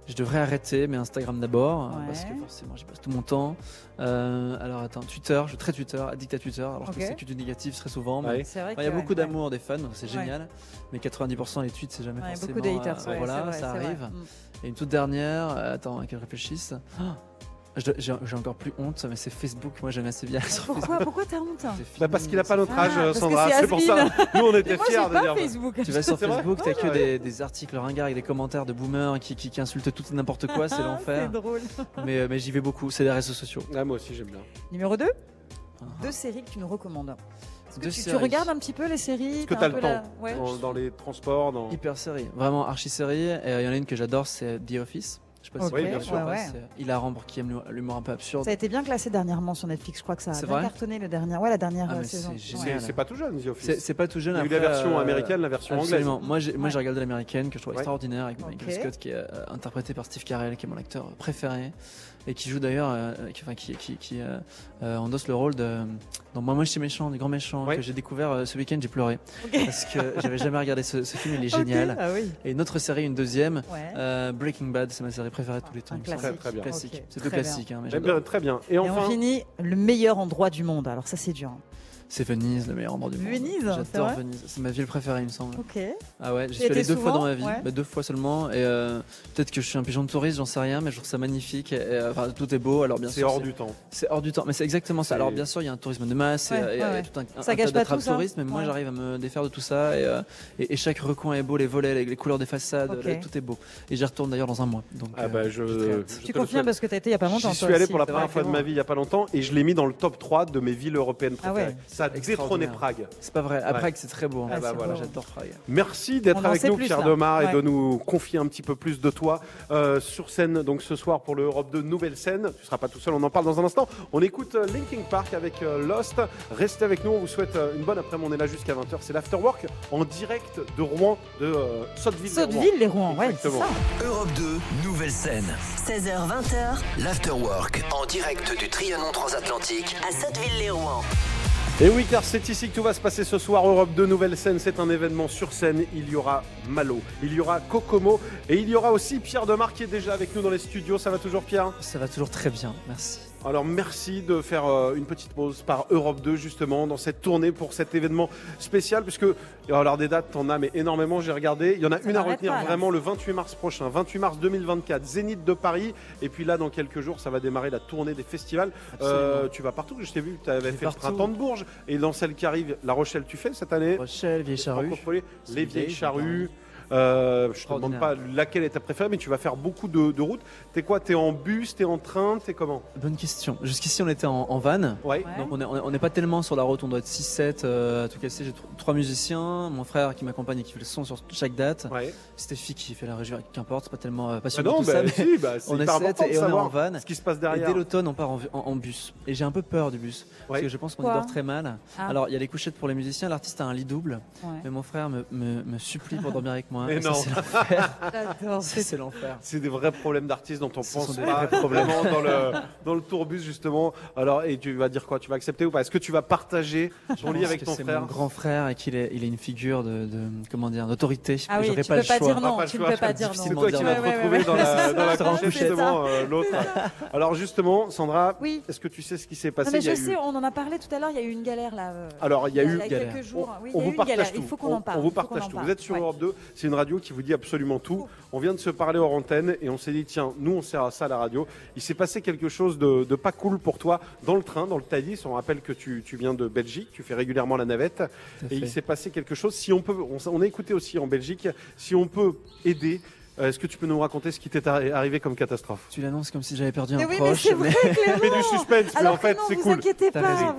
Je devrais arrêter, mais Instagram d'abord, euh, Ouais. parce que forcément j'y passe tout mon temps. Euh, alors attends, Twitter, je suis très Twitter, addict à Twitter, alors que c'est que du négatif très souvent. mais- Ouais. C'est vrai Enfin, il y a beaucoup ouais, d'amour des fans, donc c'est Ouais. génial. Mais 90% des tweets, c'est jamais Ouais, forcément. beaucoup de haters, euh, ouais, voilà, c'est vrai, ça vrai. arrive. Mm. Et une toute dernière, euh, attends, qu'elle réfléchisse. Oh, J'ai j'ai encore plus honte, mais c'est Facebook. Moi, j'aime assez bien sur Pourquoi, Facebook. pourquoi t'as honte Bah parce qu'il a pas notre Ah, âge, que Sandra. c'est C'est pour ça. Nous, on était moi, fiers de pas dire. Facebook. Tu vas sur Facebook, t'as Ah, que des, des articles ringards avec des commentaires de boomers qui, qui, qui insultent tout et n'importe quoi, c'est Ah, l'enfer. C'est drôle. Mais, euh, mais j'y vais beaucoup, c'est les réseaux sociaux. Ah, moi aussi, j'aime bien. Numéro 2 Ah. Deux séries que tu nous recommandes. Que tu, regardes un petit peu les séries Est-ce que T'as le peu temps la- Ouais. dans, dans les transports dans... Hyper série, vraiment archi série. Et il y en a une que j'adore, c'est The Office. Je sais pas si vous bien l'avez sûr. vu, ouais, ouais. c'est hilarant pour qui aime l'humour- un peu absurde. Ça a été bien classé dernièrement sur Netflix, je crois que ça a C'est bien vrai cartonné le dernier, ouais, la dernière Ah, euh, saison. c'est pas tout jeune, The C'est Office. c'est pas tout jeune. Il y a eu la version euh, américaine, la version anglaise. Absolument. Moi, j'ai moi, Ouais. j'ai regardé l'américaine que je trouve Ouais. extraordinaire avec Michael. Scott qui est euh, interprété par Steve Carell, qui est mon acteur préféré et qui joue d'ailleurs, euh, qui, enfin, qui, qui, qui, euh, euh, endosse le rôle de dans Moi, moi, je suis méchant, du grand méchant Ouais. que j'ai découvert euh, ce week-end. J'ai pleuré parce que j'avais jamais regardé ce, ce film. Il est génial. Ah oui. Et une autre série, une deuxième, Ouais. euh, Breaking Bad, c'est ma série préférée de tous les temps. Très, très bien. Classique. C'est très tout classique, hein, mais Eh bien, Très bien. Et Et enfin, on finit le meilleur endroit du monde. Alors ça c'est dur. hein. C'est Venise, le meilleur endroit du monde. Venise, c'est J'adore Venise. C'est ma ville préférée, il me semble. Ok. Ah ouais, Tu j'y suis allé deux fois dans ma vie, Ouais. Bah, deux fois seulement. Et euh, peut-être que je suis un pigeon de touriste, j'en sais rien, mais je trouve ça magnifique. Et, euh, enfin, tout est beau, alors bien c'est sûr. hors du temps. C'est hors du temps, mais c'est exactement C'est- ça. Alors bien sûr, il y a un tourisme de masse, et, Ouais, et- ouais, et ouais. tout un, Ça un gâche tas pas d'attrape tout, ça touristes, mais moi j'arrive à me défaire de tout ça. Et, euh, et, et chaque recoin est beau, les volets, les, les couleurs des façades, là, tout est beau. Et j'y retourne d'ailleurs dans un mois. Donc, Ah euh, bah je, je Tu confirmes parce que t'as été il y a pas longtemps. J'y toi suis allé pour la C'est première fois de ma vie il y a pas longtemps et je l'ai mis dans le top 3 de mes villes européennes Ah préférées. Ça a détrôné. Prague. C'est pas vrai. À Ouais. Prague, c'est très beau. hein. Ah bah voilà. beau. J'adore Prague. Merci d'être avec nous, plus, Pierre. Demar, et de nous confier un petit peu plus de toi euh, sur scène. Donc ce soir pour le Europe 2 Nouvelle Scène. Tu seras pas tout seul, on en parle dans un instant. On écoute euh, Linkin Park avec euh, Lost. Restez avec nous, on vous souhaite une bonne après-midi. On est là jusqu'à 20h. C'est l'Afterwork en direct de Rouen, de euh, Sotteville. les Rouen. Sotteville, les Rouen, ouais, c'est Exactement. ça. Europe 2, nouvelle scène. 16h20h L'Afterwork en direct du Trianon Transatlantique. à Sotteville-les-Rouen. Et oui, car c'est ici que tout va se passer ce soir. Europe 2 Nouvelle Scène, c'est un événement sur scène. Il y aura Malo, il y aura Kokomo et il y aura aussi Pierre Demar qui déjà avec nous dans les studios. Ça va toujours, Pierre? Ça va toujours très bien. Merci. Alors merci de faire euh, une petite pause par Europe 2 justement dans cette tournée pour cet événement spécial puisque alors des dates t'en as mais énormément j'ai regardé. Il y en a Ça une à retenir pas, vraiment le 28 mars prochain. 28 mars 2024 Zénith de Paris. Et puis là dans quelques jours ça va démarrer la tournée des festivals. Euh, tu vas partout je t'ai vu tu avais vais fait le partout. printemps de Bourges. Et dans celle qui arrive La Rochelle tu fais cette année? Rochelle, Vieille Charrue. Les vieilles vieille, charrues euh, je te demande pas laquelle est ta préférée, mais tu vas faire beaucoup de, de routes. T'es quoi? T'es en bus T'es en train T'es comment? Bonne question. Jusqu'ici, on était en, en van. Ouais. Donc on est- on est- on n'est pas tellement sur la route, on doit être 6-7 euh, à tout casser. J'ai tr- trois musiciens, mon frère qui m'accompagne et qui fait le son sur chaque date. Ouais. Stéphie qui fait la régie, qu'importe, c'est pas tellement euh, Ah passionnant non, tout bah, ça. mais si, bah, c'est on est hyper sept important de et on est en van. ce qui se passe Et derrière. dès l'automne, on part en, en- en bus. Et j'ai un peu peur du bus. Parce que je pense qu'on dort très mal. Ah. Alors, il y a les couchettes pour les musiciens, l'artiste a un lit double. Ouais. Mais mon frère me, me- me supplie pour dormir avec moi. Mais Et ça, non. c'est l'enfer. Ça, c'est l'enfer. C'est des vrais problèmes d'artistes dont on Ce pense sont des pas vrais problèmes. vraiment dans le, dans le tourbus justement. Alors, et tu vas dire quoi? Tu vas accepter ou pas? Est-ce que tu vas partager ton lit avec que ton c'est frère? mon grand frère et qu'il est, il est une figure de, de- comment dire, d'autorité. Ah oui, J'aurais tu pas peux le pas choix. dire non. Tu ne peux pas dire non. C'est toi qui vas te retrouver dans la, dans la C'est justement euh, l'autre. Alors justement, Sandra, Oui. est-ce que tu sais ce qui s'est Non, passé mais je sais, on en a parlé tout à l'heure. Il y a eu une galère là. euh, Alors, il y a eu il y a galère. quelques jours. On il y a vous eu une partage galère. tout. Il faut qu'on en parle. On vous partage tout. Vous êtes sur. Europe 2, c'est une radio qui vous dit absolument tout. On vient de se parler hors antenne et on s'est dit tiens, nous on sert à ça à la radio. Il s'est passé quelque chose de, de pas cool pour toi dans le train, dans le Thalys. On rappelle que tu, tu viens de Belgique, tu fais régulièrement la navette et il s'est passé quelque chose. Si on peut, on, on a écouté aussi en Belgique, si on peut aider. Euh, Est-ce que tu peux nous raconter ce qui t'est arri- arrivé comme catastrophe? Tu l'annonces comme si j'avais perdu Mais un oui, mais proche. c'est vrai, Clément. Mais du suspense, mais Alors en fait c'est vous cool.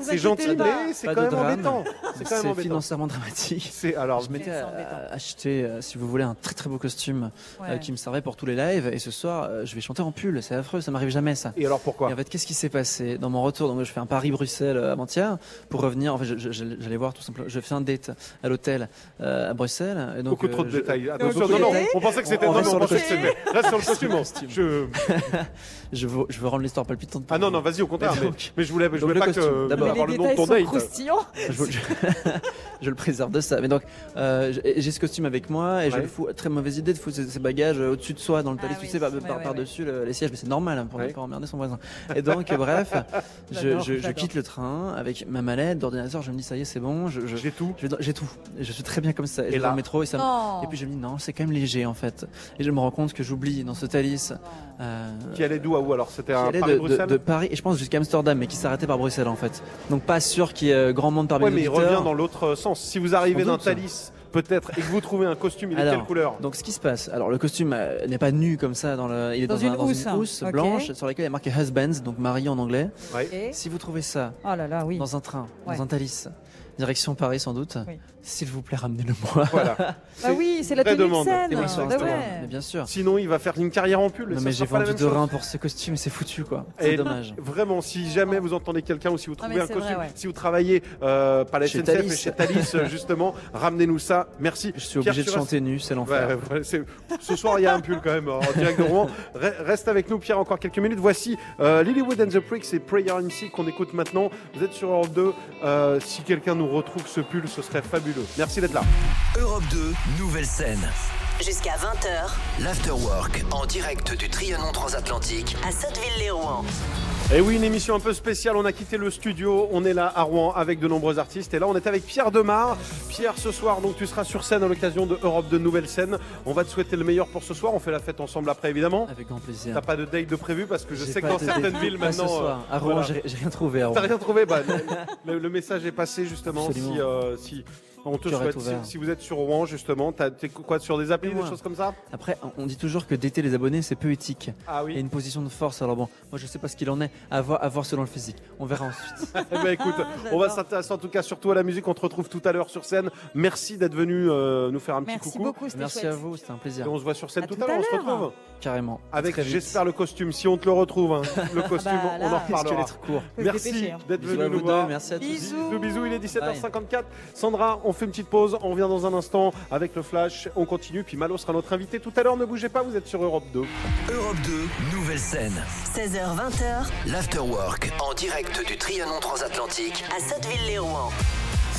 C'est gentil, pas. mais c'est Pas quand de même drame. embêtant. C'est C'est financièrement dramatique. C'est alors. Je m'étais C'est euh, acheté, euh, si vous voulez, un très très beau costume euh, Ouais. qui me servait pour tous les lives. Et ce soir, euh, je vais chanter en pull. C'est affreux, ça m'arrive jamais ça. Et alors Et pourquoi en fait, qu'est-ce qui s'est passé? Dans mon retour Donc, je fais un Paris-Bruxelles euh, avant-hier pour revenir. En fait, j'allais voir tout simplement. Je fais un date à l'hôtel euh, à Bruxelles. Et donc, Beaucoup trop de euh, détails. Attention, non, non, détails. on pensait que c'était. Reste sur le costume. Reste sur le costume. Je... je, veux, je veux rendre l'histoire palpitante. Ah non, non, vas-y, au contraire. Mais Mais, donc- mais je voulais, je voulais le pas costume, que d'abord. avoir le nom de ton date. je, je- je le préserve de ça. Mais donc, euh, j'ai ce costume avec moi et je Ouais. le fous. Très mauvaise idée de foutre ses, ses bagages euh, au-dessus de soi dans le Ah talis, oui, tu sais, par, par- par-dessus le- les sièges. Mais c'est normal hein, pour ne pas emmerder son voisin. Et donc, bref, je, quitte le train avec ma mallette d'ordinateur. Je me dis, ça y est, c'est bon. J'ai tout. J'ai tout. Je suis très bien comme ça. Et, là le métro et ça me- Non. Et puis je me dis, non, c'est quand même léger en fait. Et je me rends compte que j'oublie dans ce talis. euh, Qui allait d'où à où alors C'était qui un allait de, de- Paris et je pense jusqu'à Amsterdam mais qui s'arrêtait par Bruxelles en fait donc pas sûr qu'il y ait euh, grand monde parmi Ouais, les mais il revient dans l'autre sens. Si vous arrivez d'un. Thalys, peut-être, et que vous trouvez un costume, il est Alors, quelle couleur donc ce qui se passe alors le costume euh, n'est pas nu comme ça dans le il est Dans dans, une un- dans housse, hein. housse blanche sur laquelle il y a marqué husbands donc mari en anglais Ouais. Et- si vous trouvez ça Oh là là, oui. dans un train Ouais. dans un Thalys direction Paris sans doute Oui. S'il vous plaît ramenez-le moi Voilà. Bah oui, c'est la tenue de demande. scène. Et moi, sur Bah ouais. mais bien sûr Sinon, il va faire une carrière en pull. non mais j'ai vendu même de chose. rein pour ce costume et c'est foutu quoi c'est dommage Vraiment, si jamais vous entendez quelqu'un ou si vous Ah, trouvez mais un costume, vrai, ouais. si vous travaillez euh, par la Chez SNCF Thalys. et chez Thalys, euh, justement, ramenez-nous ça. Merci. je suis Pierre, obligé de chanter nu c'est l'enfer ouais, ce soir, il y a un pull quand même en direct de Rouen. Re- Reste avec nous, Pierre, encore quelques minutes. Voici euh, Lilywood and the Pricks et Prayer MC qu'on écoute maintenant. Vous êtes sur Europe 2. Euh, si quelqu'un nous retrouve ce pull, ce serait fabuleux. Merci d'être là. Europe 2, nouvelle scène. Jusqu'à 20h L'Afterwork en direct du Trianon Transatlantique à Sotteville-les-Rouen. Et oui, une émission un peu spéciale. On a quitté le studio. On est là à Rouen avec de nombreux artistes. Et là, on est avec Pierre Demar. Pierre, ce soir, donc tu seras sur scène à l'occasion de Europe de Nouvelle Scène. On va te souhaiter le meilleur pour ce soir. On fait la fête ensemble après, évidemment. avec grand plaisir T'as pas de date de prévu parce que je sais que dans certaines date. villes Pas ce maintenant. soir. à Rouen, voilà. j'ai rien trouvé. T'as rien trouvé? Bah, le, le- le message est passé justement. Absolument. Si, euh, si on te souhaite, si, si vous êtes sur Rouen justement, t'as- t'es quoi sur des applis, des Dis-moi. choses comme ça? Après, on dit toujours que d'éter les abonnés, c'est peu éthique. Ah Il y a oui. une position de force. Alors bon, moi je sais pas ce qu'il en est. À voir, à voir selon le physique. On verra ensuite. Eh ben, écoute, on va s'intéresser en tout cas surtout à la musique. On te retrouve tout à l'heure sur scène. Merci d'être venu euh, nous faire un petit Merci coucou. beaucoup, c'était Merci chouette. à vous, c'était un Et plaisir. on se voit sur scène À tout, tout à l'heure. On se l'heure. retrouve Carrément. avec, j'espère, le costume. Si on te le retrouve, hein, le costume, bah, on en reparlera. Merci hein. d'être venu nous voir. Merci à tous. Bisous. Bisous, bisous, il est 17h54. Sandra, on fait une petite pause, on revient dans un instant avec le flash, on continue, puis Malo sera notre invité tout à l'heure, ne bougez pas, vous êtes sur Europe 2. Europe 2, nouvelle scène. 16h20h L'Afterwork en direct du Trianon Transatlantique à Sotteville-les-Rouen.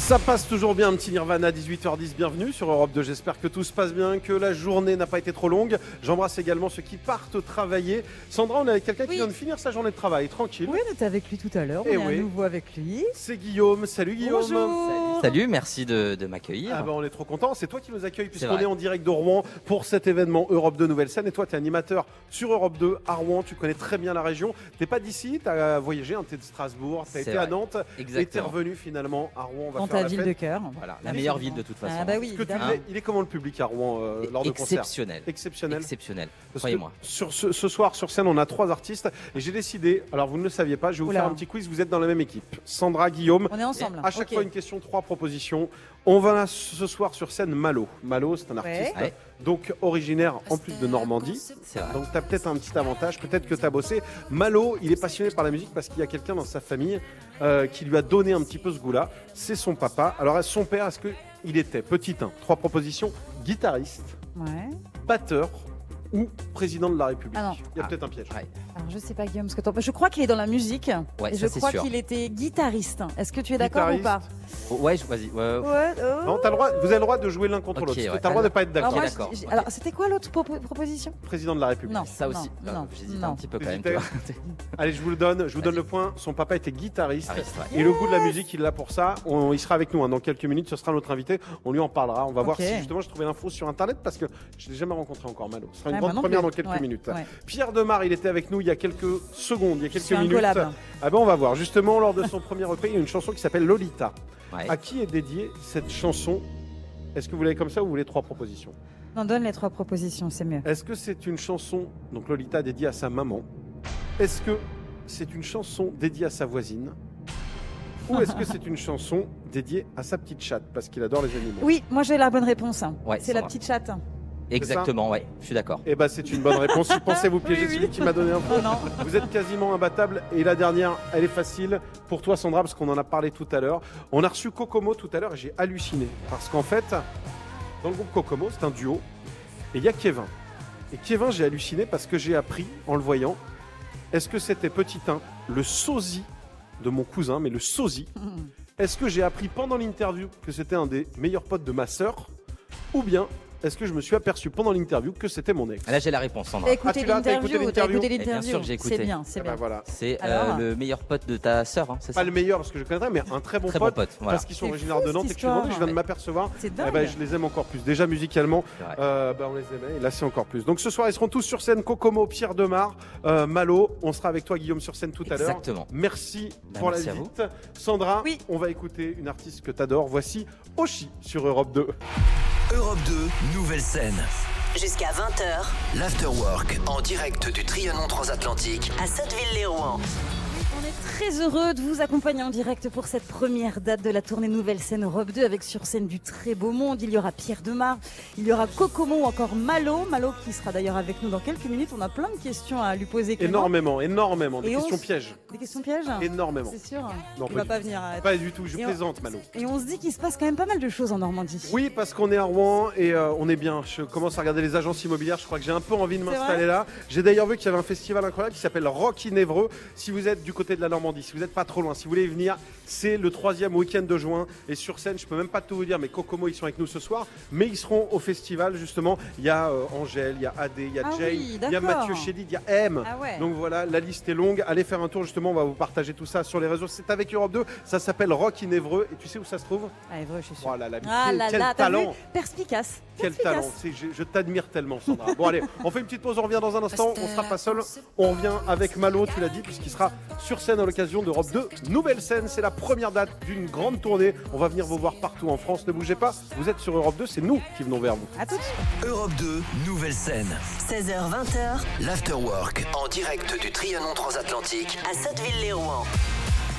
Ça passe toujours bien, un petit Nirvana, 18h10, bienvenue sur Europe 2. J'espère que tout se passe bien, que la journée n'a pas été trop longue. J'embrasse également ceux qui partent travailler. Sandra, on est avec quelqu'un qui Oui. vient de finir sa journée de travail, tranquille. Oui, on était avec lui tout à l'heure. On Eh est oui. à nouveau avec lui. C'est Guillaume, salut Guillaume. Bonjour. Salut, merci de, de m'accueillir. Ah ben on est trop content, c'est toi qui nous accueille puisqu'on vrai. est en direct de Rouen pour cet événement Europe 2 Nouvelle Scène et toi tu es animateur sur Europe 2 à Rouen, tu connais très bien la région. T'es pas d'ici, tu as voyagé, hein, tu es de Strasbourg, tu as C'est été à vrai. Nantes et tu es Exactement. revenu finalement à Rouen, on va faire la ville fête. de cœur. Voilà, la meilleure ville de toute façon. Ah bah oui, Est-ce que tu évidemment. l'es- il est comment le public à Rouen euh, lors de concerts Exceptionnel. Exceptionnel. Exceptionnel. Croyez-moi. sur ce, ce soir sur scène, on a trois artistes et j'ai décidé, alors vous ne le saviez pas, je vais vous Oula. faire un petit quiz, vous êtes dans la même équipe. Sandra, Guillaume, On est ensemble. à chaque fois une question, trois propositions. On va ce soir sur scène Malo. Malo, c'est un artiste Ouais. donc originaire en plus de Normandie. C'est vrai. Donc tu as peut-être un petit avantage, peut-être que tu as bossé. Malo, il est passionné par la musique parce qu'il y a quelqu'un dans sa famille euh, qui lui a donné un petit peu ce goût-là. C'est son papa. Alors son père, est-ce qu'il était petit 1 Trois propositions. Guitariste, Ouais. batteur ou président de la République Ah. Il y a Ah. peut-être un piège. Ouais. Alors, je sais pas, Guillaume, ce que t'en penses. Je crois qu'il est dans la musique. Ouais, et je crois qu'il était guitariste. Est-ce que tu es d'accord ou pas Oh, ouais, je- vas-y. ouais, oh. Non, le droit, vous avez le droit de jouer l'un contre l'autre. ouais. Tu as le droit de pas être d'accord. alors, c'était quoi l'autre propo- proposition? Président de la République. Non. Ça aussi. Non, non, J'hésite un petit peu quand même. Tu. Allez, je vous le donne, je vous donne le point. Son papa était guitariste. Et le goût de la musique, il l'a pour ça. On- il sera avec nous hein, dans quelques minutes. Ce sera notre invité. On lui en parlera. On va voir si justement je trouvais l'info sur internet parce que je l'ai jamais rencontré encore Malo. Ce sera une grande non première plus. dans quelques Ouais, minutes. ouais. Pierre Demar, il était avec nous il y a quelques secondes, il y a quelques minutes. collab. Ah ben on va voir. Justement, lors de son premier EP, il y a une chanson qui s'appelle Lolita. Ouais. À qui est dédiée cette chanson? Est-ce que vous l'avez comme ça ou vous voulez trois propositions? Non, donne les trois propositions, c'est mieux. Est-ce que c'est une chanson, donc Lolita, dédiée à sa maman? Est-ce que c'est une chanson dédiée à sa voisine? Ou est-ce que c'est une chanson dédiée à sa petite chatte? Parce qu'il adore les animaux. Oui, moi j'ai la bonne réponse. Ouais, c'est la va. petite chatte. Exactement, ouais. Je suis d'accord. Eh ben c'est une bonne réponse. Je pensais vous piéger Oui, oui. celui qui m'a donné un Oh non. Vous êtes quasiment imbattable. Et la dernière, elle est facile pour toi, Sandra, parce qu'on en a parlé tout à l'heure. On a reçu Kokomo tout à l'heure et j'ai halluciné. Parce qu'en fait, dans le groupe Kokomo, c'est un duo. Et il y a Kevin. Et Kevin, j'ai halluciné parce que j'ai appris en le voyant. Est-ce que c'était petit 1 le sosie de mon cousin, mais le sosie Est-ce que j'ai appris pendant l'interview que c'était un des meilleurs potes de ma sœur Ou bien est-ce que je me suis aperçu pendant l'interview que c'était mon ex Là, j'ai la réponse, Sandra. T'as écouté Ah, tu l'as- t'as écouté l'interview, t'as écouté Eh bien l'interview. sûr que j'ai écouté. C'est bien, c'est Ah bah bien. voilà. C'est Alors euh, le meilleur pote de ta sœur, hein, c'est Pas le meilleur parce que je connaîtrais, mais un très bon Très pote, bon pote, voilà. parce qu'ils sont C'est originaires fou, de Nantes et que je suis de Nantes je viens de m'apercevoir. C'est Eh dingue. ben, je les aime encore plus. Déjà musicalement, C'est vrai. euh, ben, on les aimait et là c'est encore plus. Donc ce soir ils seront tous sur scène. Kokomo, Pierre Demar, euh, Malo. On sera avec toi Guillaume sur scène tout à l'heure. Exactement. Merci Bah, pour merci la à visite. Sandra, Oui. on va écouter une artiste que t'adores. Voici Oshi sur Europe 2. Europe 2, nouvelle scène. Jusqu'à 20h L'Afterwork en direct du Trianon Transatlantique à Sotteville-les-Rouen. On est très heureux de vous accompagner en direct pour cette première date de la tournée Nouvelle Scène Europe 2 avec sur scène du très beau monde. Il y aura Pierre Demar, il y aura Kokomo ou encore Malo. Malo qui sera d'ailleurs avec nous dans quelques minutes. On a plein de questions à lui poser. Énormément, énormément. Des Et questions pièges. Des questions pièges Énormément. C'est sûr Non, Il pas va pas venir. arrête. Pas du tout, je Et on- plaisante Malo. Et on se dit qu'il se passe quand même pas mal de choses en Normandie. Oui, parce qu'on est à Rouen et euh, on est bien. Je commence à regarder les agences immobilières. Je crois que j'ai un peu envie de m'installer là. J'ai d'ailleurs vu qu'il y avait un festival incroyable qui s'appelle Rock in Évreux. Si vous êtes du côté de la Normandie, si vous n'êtes pas trop loin, si vous voulez venir, c'est le troisième week-end de juin. Et sur scène, je peux même pas tout vous dire, mais Kokomo, ils sont avec nous ce soir. Mais ils seront au festival justement. Il y a euh, Angèle, il y a Adé, il y a Ah Jane, oui, il y a. Mathieu Chédid, il y a M. Ah ouais. Donc voilà, la liste est longue. Allez faire un tour justement. On va vous partager tout ça sur les réseaux. C'est avec Europe 2. Ça s'appelle Rock in Évreux. Et tu sais où ça se trouve? Ah, Évreux, je suis sûr. La Ah quel, là quel là, talent. Perspicace. Quel Perspicace. talent, je, je t'admire tellement Sandra. Bon allez, on fait une petite pause, on revient dans un instant, on sera pas seul, on revient avec Malo, tu l'as dit, puisqu'il sera sur scène à l'occasion d'Europe 2. Nouvelle scène, c'est la première date d'une grande tournée, on va venir vous voir partout en France, ne bougez pas, vous êtes sur Europe 2, c'est nous qui venons vers vous. À tout de suite. Europe 2, nouvelle scène. 16h-20h L'Afterwork en direct du Trianon Transatlantique à Sotteville-les-Rouen.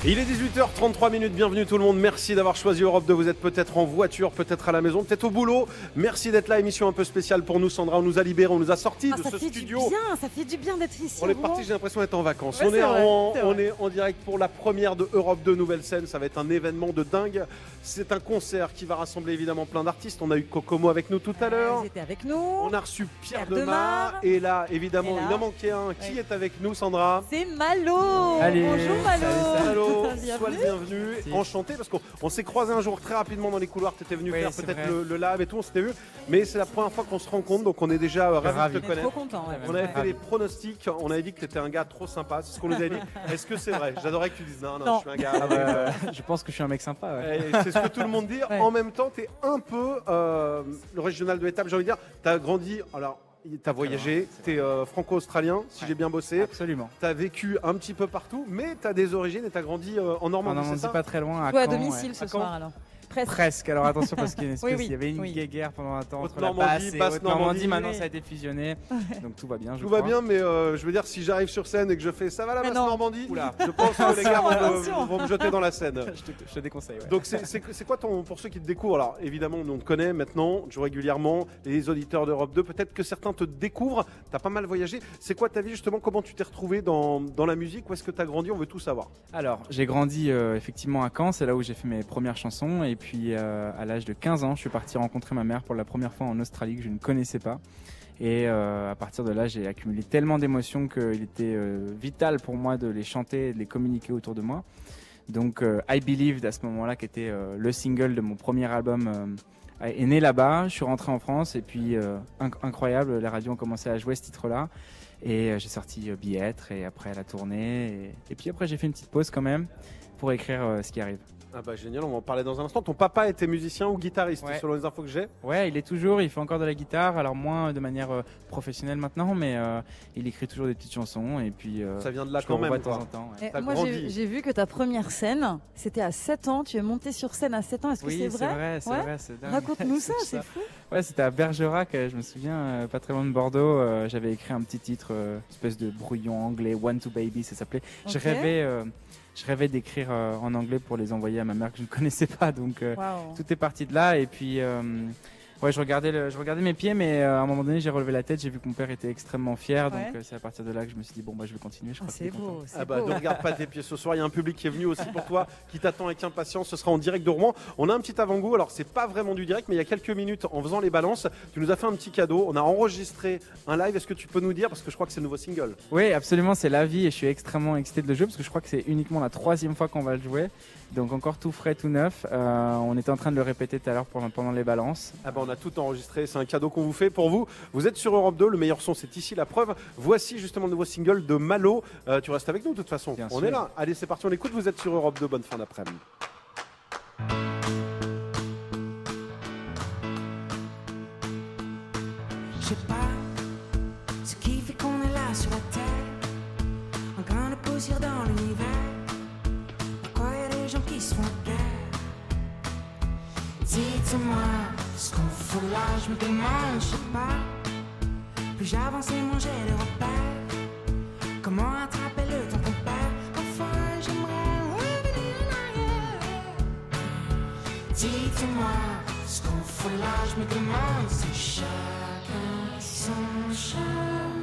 Il est 18h33 minutes, bienvenue tout le monde, merci d'avoir choisi Europe 2, vous êtes peut-être en voiture, peut-être à la maison, peut-être au boulot, merci d'être là, émission un peu spéciale pour nous Sandra, on nous a libérés, on nous a sortis Ah, de ça ce fait studio. du bien, ça fait du bien d'être ici. On est parti, j'ai l'impression d'être en vacances. Ouais, on est, vrai, en, on est en direct pour la première de Europe 2 Nouvelle Scène. Ça va être un événement de dingue. C'est un concert qui va rassembler évidemment plein d'artistes. On a eu Kokomo avec nous tout à l'heure. Ils étaient avec nous. On a reçu Pierre, Pierre Demar. Demar. Et là, évidemment, Et là. il en manquait un. Qui est avec nous, Sandra? C'est Malo. Allez, Bonjour Malo. Allô, Bienvenue. Sois le bienvenu, Merci. enchanté parce qu'on on s'est croisé un jour très rapidement dans les couloirs. Tu étais venu Oui, faire peut-être le, le lab et tout, on s'était vu. Mais c'est la première fois qu'on se rencontre, donc on est déjà euh, ravis Ravi. de te trop connaître. content. ouais. On avait fait les pronostics, on avait dit que tu étais un gars trop sympa, c'est ce qu'on nous avait dit. Est-ce que c'est vrai? J'adorais que tu dises non, non, Non. je suis un gars. Ah bah, je pense que je suis un mec sympa. Ouais. C'est ce que tout le monde dit. Ouais. En même temps, tu es un peu euh, le régional de l'étape, j'ai envie de dire. Tu as grandi, alors, tu as voyagé, tu es franco-australien, si Ouais. j'ai bien bossé. Absolument. Tu as vécu un petit peu partout, mais tu as des origines et tu as grandi euh, en En Normandie, c'est Normandie, pas très loin. À Toi à Caen, domicile ouais. ce À soir Caen alors. Presque. Presque. Alors attention parce qu'il y a une espèce- Oui, oui, il y avait une oui. guerre pendant un temps entre la Haute-Normandie, basse et Basse-Normandie. Haute-Normandie. Maintenant, Oui. ça a été fusionné. Donc tout va bien. je Tout va crois. bien, mais euh, je veux dire, si j'arrive sur scène et que je fais ça va la basse. Normandie, Oula. je pense que les gars vont vont me jeter dans la Seine. Je te, je te déconseille. ouais. Donc c'est- quoi ton pour ceux qui te découvrent Alors évidemment on te connaît maintenant, tu joues régulièrement, les auditeurs d'Europe 2, peut-être que certains te découvrent, tu as pas mal voyagé. C'est quoi ta vie justement? Comment tu t'es retrouvé dans, dans la musique? Où est-ce que tu as grandi? On veut tout savoir. Alors, j'ai grandi euh, effectivement à Caen, c'est là où j'ai fait mes premières chansons. Et puis, euh, à l'âge de 15 ans, je suis parti rencontrer ma mère pour la première fois en Australie que je ne connaissais pas. Et euh, à partir de là, j'ai accumulé tellement d'émotions qu'il était euh, vital pour moi de les chanter et de les communiquer autour de moi. Donc, I Believed à ce moment-là, qui était le single de mon premier album, est né là-bas. Je suis rentré en France et puis, inc- incroyable, les radios ont commencé à jouer ce titre-là. Et j'ai sorti Billettre et après la tournée. Et, puis après, j'ai fait une petite pause quand même pour écrire ce qui arrive. Ah bah génial, on va en parler dans un instant. Ton papa était musicien ou guitariste Ouais. selon les infos que j'ai Ouais, il est toujours, il fait encore de la guitare, alors moins de manière euh, professionnelle maintenant, mais euh, il écrit toujours des petites chansons et puis euh, Ça vient de là quand même. de temps en temps. ouais. T'as moi, j'ai vu que ta première scène, c'était à 7 ans. Tu es monté sur scène à 7 ans. Est-ce que Oui, c'est c'est vrai vrai, c'est Ouais. vrai, c'est dingue. Raconte-nous ça, c'est fou. Ouais, c'était à Bergerac, je me souviens, euh, pas très loin de Bordeaux. euh, J'avais écrit un petit titre, euh, espèce de brouillon anglais, One to Baby, ça s'appelait. Je rêvais, euh, je rêvais d'écrire euh, en anglais pour les envoyer à ma mère que je ne connaissais pas, donc euh, tout est parti de là. Et puis, euh, Ouais, je regardais, le- je regardais mes pieds, mais euh, à un moment donné, j'ai relevé la tête, j'ai vu que mon père était extrêmement fier, donc euh, c'est à partir de là que je me suis dit bon bah je vais continuer. Je crois c'est beau, c'est Ah bah, ne regarde pas tes pieds ce soir, il y a un public qui est venu aussi pour toi, qui t'attend avec impatience. Ce sera en direct de Rouen. On a un petit avant-goût, alors c'est pas vraiment du direct, mais il y a quelques minutes, en faisant les balances, tu nous as fait un petit cadeau. On a enregistré un live. Est-ce que tu peux nous dire, parce que je crois que c'est le nouveau single Oui, absolument, c'est la vie et je suis extrêmement excité de le jouer parce que je crois que c'est uniquement la troisième fois qu'on va le jouer. Donc encore tout frais, tout neuf. Euh, on était en train de le répéter tout à l'heure pendant, pendant les balances. Ah bah on a tout enregistré, c'est un cadeau qu'on vous fait pour vous. Vous êtes sur Europe 2, le meilleur son c'est ici la preuve. Voici justement le nouveau single de Malo. Euh, tu restes avec nous de toute façon. on sûr. est là. Allez c'est parti, on écoute. Vous êtes sur Europe 2, bonne fin d'après-midi. Je sais pas ce qui fait qu'on est là sur la terre, grain de poussière dans l'univers. Pourquoi y a des gens qui se font guerre Dites-moi ce qu'on fout là, je me demande, je sais pas. Plus j'avance et moins j'ai de repères. Comment attraper le temps qu'on perd? Parfois j'aimerais revenir en arrière. Dites-moi ce qu'on fout là, je me demande si chacun son chemin.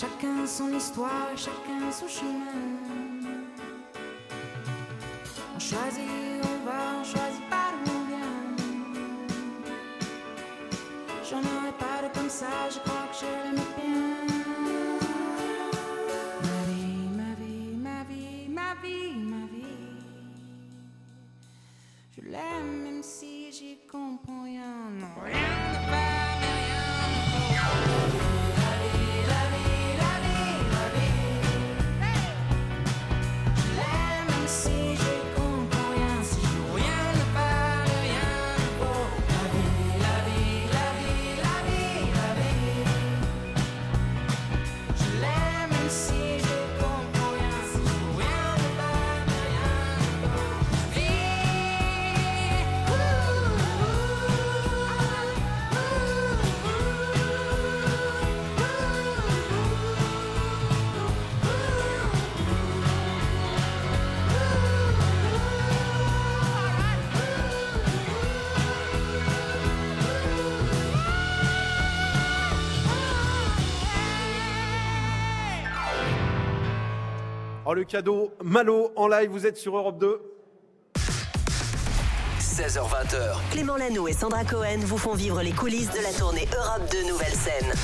Chacun son histoire, chacun son chemin. On choisit Oh le cadeau, Malo en live, vous êtes sur Europe 2. 16h20h. Clément Lano et Sandra Cohen vous font vivre les coulisses de la tournée Europe 2 Nouvelle Scène.